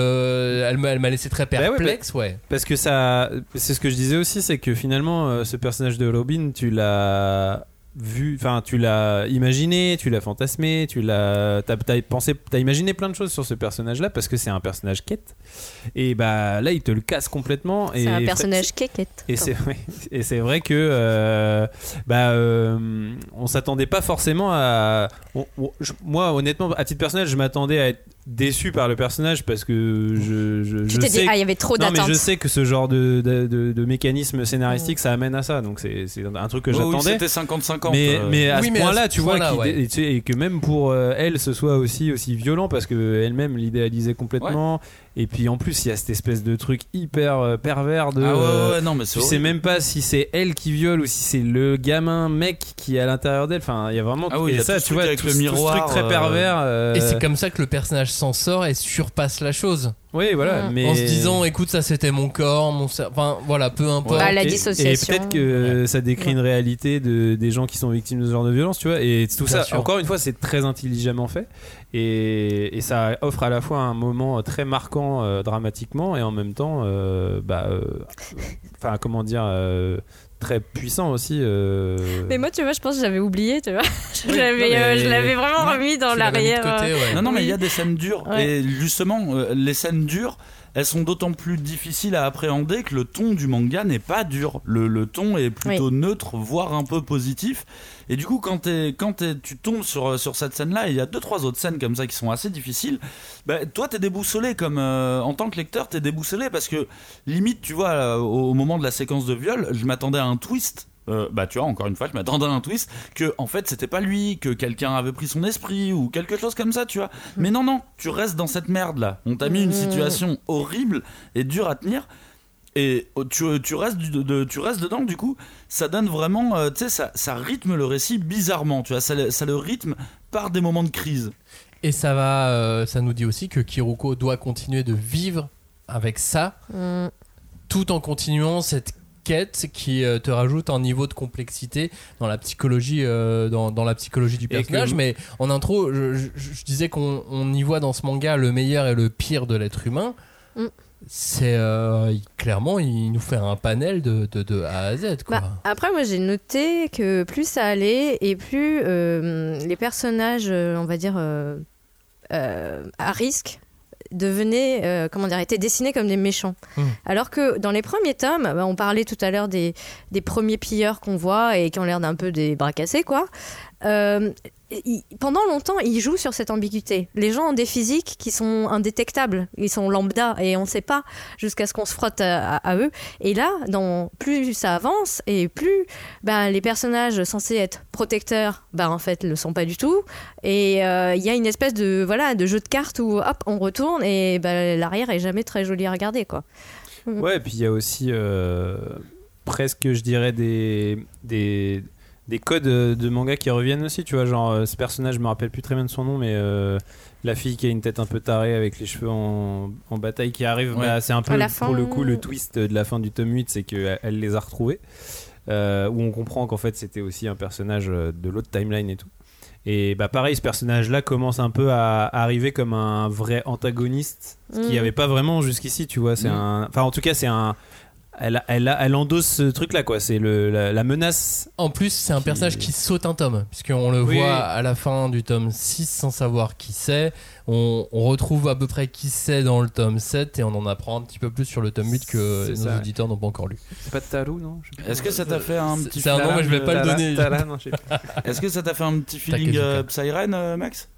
elle m'a laissé très Bah ouais, perplexe, ouais. parce que ça, c'est ce que je disais aussi, c'est que finalement euh, ce personnage de Robin, tu l'as vu, enfin tu l'as imaginé, tu l'as fantasmé, tu l'as, t'as, t'as pensé, t'as imaginé plein de choses sur ce personnage-là parce que c'est un personnage quête. Et bah là, il te le casse complètement. C'est et un personnage quéquette. Et c'est [LAUGHS] ouais, et c'est vrai que euh, bah euh, on s'attendait pas forcément à on- on- je- moi honnêtement à titre personnel je m'attendais à être déçu par le personnage parce que je je, Tu je sais dit, ah, il y avait trop non mais d'attentes. je sais que ce genre de, de, de- de mécanisme scénaristique ça amène à ça donc c'est c'est un truc que Oh oui, j'attendais c'était 50-50. mais, euh. mais à Oui, ce point-là, ce tu vois, point-là, qu'il ouais. dé- et, tu sais, et que même pour euh, elle, ce soit aussi aussi violent parce que elle-même l'idéalisait complètement. Et puis en plus, il y a cette espèce de truc hyper euh, pervers de. Ah ouais, euh, ouais, ouais, non mais c'est tu sais même pas si c'est elle qui viole ou si c'est le gamin mec qui est à l'intérieur d'elle. Enfin, il y a vraiment. Ah oui, et il y a ça, tout ce tu truc vois, avec tout- le tout ce miroir, truc très euh, pervers. euh, Et c'est comme ça que le personnage s'en sort et surpasse la chose. Oui, voilà. Mm. Mais En se disant, écoute, ça c'était mon corps, mon cer- Enfin, voilà, peu importe. Bah, la Et- dissociation. Et peut-être que ça décrit une réalité de, des gens qui sont victimes de ce genre de violence, tu vois. Et tout Bien ça, sûr. encore une fois, c'est très intelligemment fait. Et, et ça offre à la fois un moment très marquant euh, dramatiquement et en même temps, euh, bah, euh, enfin, comment dire, euh, très puissant aussi. euh. Mais moi, tu vois, je pense que j'avais oublié, tu vois. je Oui, [LAUGHS] l'avais non, mais- euh, je l'avais vraiment Ouais, remis dans l'arrière. euh, ouais. Non, non, mais Oui. il y a des scènes dures. Ouais. Et justement, euh, les scènes dures, elles sont d'autant plus difficiles à appréhender que le ton du manga n'est pas dur. Le, le ton est plutôt neutre, voire un peu positif. Et du coup, quand, tu tombes sur, sur cette scène-là, il y a deux, trois autres scènes comme ça qui sont assez difficiles, bah, toi, t'es déboussolé comme, euh, en tant que lecteur, t'es déboussolé parce que limite, tu vois, euh, au, au moment de la séquence de viol, je m'attendais à un twist. Euh, bah tu vois encore une fois je m'attendais à un twist que en fait c'était pas lui que quelqu'un avait pris son esprit ou quelque chose comme ça tu vois. Mais non non tu restes dans cette merde là on t'a mis une situation horrible et dure à tenir et oh, tu, tu, restes du- de, tu restes dedans du coup ça donne vraiment euh, tu sais ça, ça rythme le récit bizarrement tu vois. Ça, le- ça le rythme par des moments de crise. Et ça va, euh, ça nous dit aussi que Kiruko doit continuer de vivre avec ça, Mm. tout en continuant cette quête qui euh, te rajoute un niveau de complexité dans la psychologie, euh, dans, dans la psychologie du que- personnage. Mais en intro, je, je- je disais qu'on on y voit dans ce manga le meilleur et le pire de l'être humain. Mm. C'est euh, clairement, il nous fait un panel de, de, de A à Z. Quoi. Bah, après, moi, j'ai noté que plus ça allait et plus euh, les personnages, on va dire, euh, euh, à risque devenaient, euh, comment dire, étaient dessinés comme des méchants. Hmm. Alors que dans les premiers tomes, bah, on parlait tout à l'heure des, des premiers pilleurs qu'on voit et qui ont l'air d'un peu des bras cassés, quoi. Euh, il- pendant longtemps, ils jouent sur cette ambiguïté. Les gens ont des physiques qui sont indétectables, ils sont lambda et on ne sait pas jusqu'à ce qu'on se frotte à, eux. Et là, plus ça avance et plus ben, les personnages censés être protecteurs, ben, en fait, le sont pas du tout. Et euh, il y a une espèce de jeu de cartes où hop, on retourne et ben, l'arrière est jamais très joli à regarder, quoi. Ouais, et puis il y a aussi euh, presque, je dirais, des, des codes euh, de manga qui reviennent aussi. Tu vois, genre euh, ce personnage, je me rappelle plus très bien de son nom, mais euh, la fille qui a une tête un peu tarée avec les cheveux en, en bataille qui arrive, Ouais. bah, c'est un peu pour le coup le twist de la fin du tome 8, c'est qu'elle elle les a retrouvés. euh, où on comprend qu'en fait c'était aussi un personnage de l'autre timeline et tout. Et bah pareil, ce personnage-là commence un peu à arriver comme un vrai antagoniste, ce qu'il n'y Mm. avait pas vraiment jusqu'ici, tu vois. C'est Mm. un, enfin en tout cas c'est un, elle, elle, elle endosse ce truc-là quoi. C'est le la, la menace. En plus, c'est un Qui- personnage qui saute un tome, puisqu'on le Oui, voit à la fin du tome 6 sans savoir qui c'est. On, on retrouve à peu près qui c'est dans le tome 7 et on en apprend un petit peu plus sur le tome 8 que nos ça. auditeurs n'ont pas encore lu. C'est pas de Tarou non est-ce que ça t'a fait un petit C'est un nom, mais je vais pas le Tara- donner. [LAUGHS] Est-ce que ça t'a fait un petit feeling euh, Psyren euh, Max?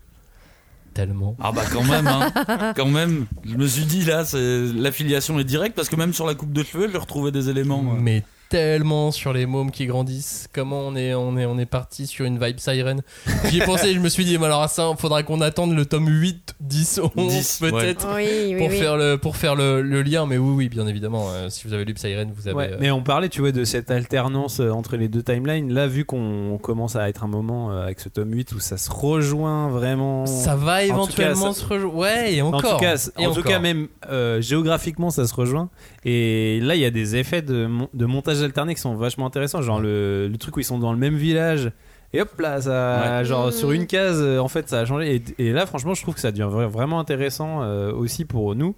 Tellement. Ah bah quand même, hein. [LAUGHS] quand même. Je me suis dit là, l'affiliation est directe parce que même sur la coupe de cheveux, je retrouvais des éléments. euh. Mais tellement sur les mômes qui grandissent. Comment on est, on est, on est parti sur une vibe siren. J'y ai pensé, je me suis dit, mais alors ça, faudra qu'on attende le tome 8, 10, 11 10, peut-être. Oui, oui, Pour oui. faire, le, pour faire le, le lien, mais oui, oui, bien évidemment. euh, si vous avez lu Siren, vous avez. Ouais, euh, mais on parlait, tu vois, de cette alternance euh, entre les deux timelines. Là, vu qu'on commence à être un moment euh, avec ce tome 8 où ça se rejoint vraiment. Ça va En éventuellement cas, ça- se rejoindre. Ouais, et En encore. tout cas, en tout encore. cas même euh, géographiquement, ça se rejoint. Et là, il y a des effets de, mon- de montage alterné qui sont vachement intéressants. Genre le, le truc où ils sont dans le même village. Et hop là, ça, genre Mmh. sur une case, euh, en fait, ça a changé. Et, et là, franchement, je trouve que ça devient vra- vraiment intéressant euh, aussi pour nous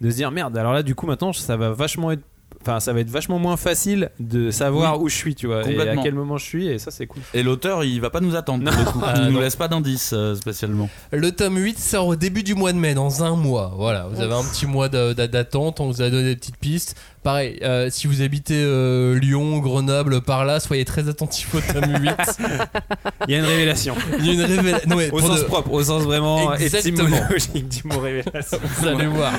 de se dire merde. Alors là, du coup, maintenant, ça va vachement être, enfin, ça va être vachement moins facile de savoir Oui. où je suis, tu vois, et à quel moment je suis. Et ça, c'est cool. Et l'auteur, il va pas nous attendre. le coup. [LAUGHS] Ah, il nous non. laisse pas d'indices euh, spécialement. Le tome 8 sort au début du mois de mai, dans un mois. Voilà, vous avez un petit mois d'attente, on vous a donné des petites pistes. Pareil, euh, si vous habitez euh, Lyon, Grenoble, par là, soyez très attentifs au tome 8. Il y a une révélation. Il y a une révélation. Non, mais Au sens de- propre, au sens vraiment Exactement. étymologique du mot révélation. [LAUGHS] Vous allez voir.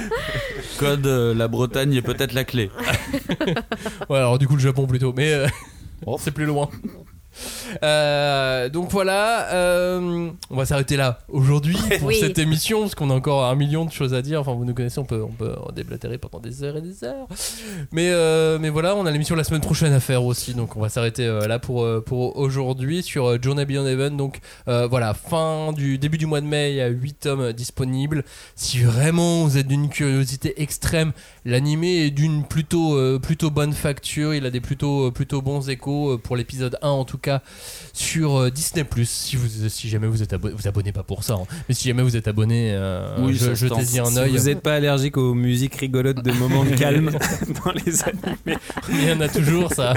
Code, euh, la Bretagne est peut-être la clé. Ouais, alors du coup, le Japon plutôt, mais euh, Oh. c'est plus loin. Euh, donc voilà, euh, on va s'arrêter là aujourd'hui [LAUGHS] pour Oui. cette émission parce qu'on a encore un million de choses à dire. Enfin, vous nous connaissez, on peut, on peut en déblatérer pendant des heures et des heures. Mais, euh, mais voilà, on a l'émission la semaine prochaine à faire aussi, donc on va s'arrêter là pour, pour aujourd'hui sur Journey Beyond Heaven. Donc voilà, fin du début du mois de mai, il y a 8 tomes disponibles. Si vraiment vous êtes d'une curiosité extrême, l'animé est d'une plutôt, euh, plutôt bonne facture. Il a des plutôt, euh, plutôt bons échos euh, pour l'épisode 1 en tout cas sur euh, Disney+. Si, vous, si jamais vous êtes abonné, vous abonnez pas pour ça, hein, mais si jamais vous êtes abonné, euh, Oui, je- jetez-y un Si œil. vous n'êtes pas allergique aux musiques rigolotes de moments de calme [LAUGHS] dans les animés. Il y en a toujours ça.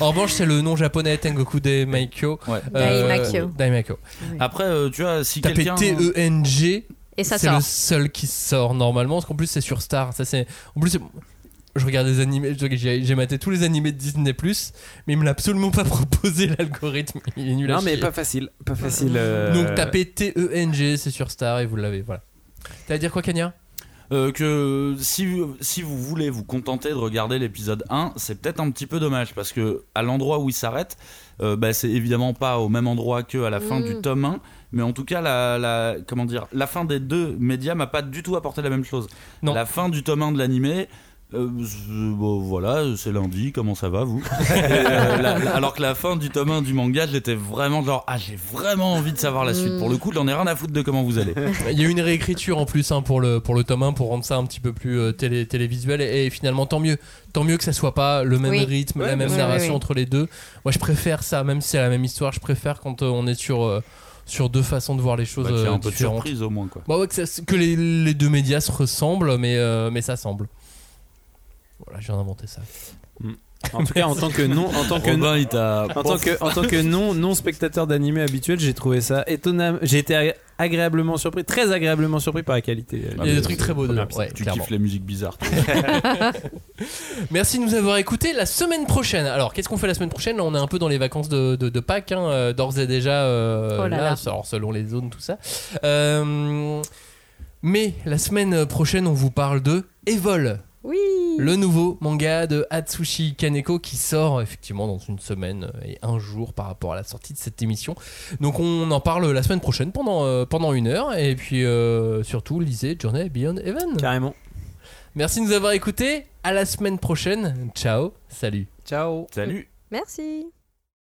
En revanche, c'est le nom japonais Tengoku Daimakyo. Ouais. Daimakyo. Daimakyo. Après, euh, tu vois, si Tapez quelqu'un. T-E-N-G. Et ça C'est le seul qui sort normalement, parce qu'en plus c'est sur Star. Ça c'est. En plus, c'est- je regarde des animés, j'ai maté tous les animés de Disney mais il me l'a absolument pas [LAUGHS] proposé l'algorithme. Il est nul à Non, mais chier. pas facile. Pas facile. euh, Donc tapez T-E-N-G, c'est sur Star et vous l'avez. Voilà. T'as à dire quoi, Kanya Euh, que si, si vous voulez vous contenter de regarder l'épisode 1, c'est peut-être un petit peu dommage parce que à l'endroit où il s'arrête, euh, bah, c'est évidemment pas au même endroit que à la fin Mm. du tome 1, mais en tout cas la, la comment dire, la fin des deux médias m'a pas du tout apporté la même chose. Non. La fin du tome 1 de l'animé euh, bon, voilà, c'est lundi, comment ça va vous? [LAUGHS] Et, euh, la- la- Alors que la fin du tome 1 du manga, j'étais vraiment genre, ah j'ai vraiment envie de savoir la suite. Pour le coup, j'en ai rien à foutre de comment vous allez. Il y a eu une réécriture en plus hein, pour, le, pour le tome 1 pour rendre ça un petit peu plus euh, télé, télévisuel et, et finalement tant mieux. Tant mieux que ça soit pas le même Oui. rythme, Ouais, la même narration Oui, oui. entre les deux. Moi je préfère ça, même si c'est la même histoire, je préfère quand euh, on est sur, euh, sur deux façons de voir les choses Bah, qu'il y a euh, un peu de surprise au moins quoi. Bah ouais, que, ça- que les, les deux médias se ressemblent, mais, euh, mais ça semble. Voilà, je viens d'inventer ça. En tout cas, en tant que non, en tant que Robin, il t'a. En tant que, en tant que non, non spectateur d'animé habituel, j'ai trouvé ça étonnant. J'ai été ag- agréablement surpris, très agréablement surpris par la qualité. Il y a des trucs très beaux dedans. Ouais, Tu clairement. kiffes les musiques bizarres. toi. [LAUGHS] Merci de nous avoir écoutés. La semaine prochaine, alors qu'est-ce qu'on fait la semaine prochaine? Là, On est un peu dans les vacances de, de, de Pâques, hein, euh, d'ores et déjà, euh, Oh là là. alors, selon les zones, tout ça. Euh, mais la semaine prochaine, on vous parle de Evol, Oui. le nouveau manga de Atsushi Kaneko qui sort effectivement dans une semaine et un jour par rapport à la sortie de cette émission. Donc on en parle la semaine prochaine pendant, euh, pendant une heure et puis euh, surtout lisez Journey Beyond Heaven. Carrément. Merci de nous avoir écoutés. À la semaine prochaine. Ciao. Salut. Ciao. Salut. Merci.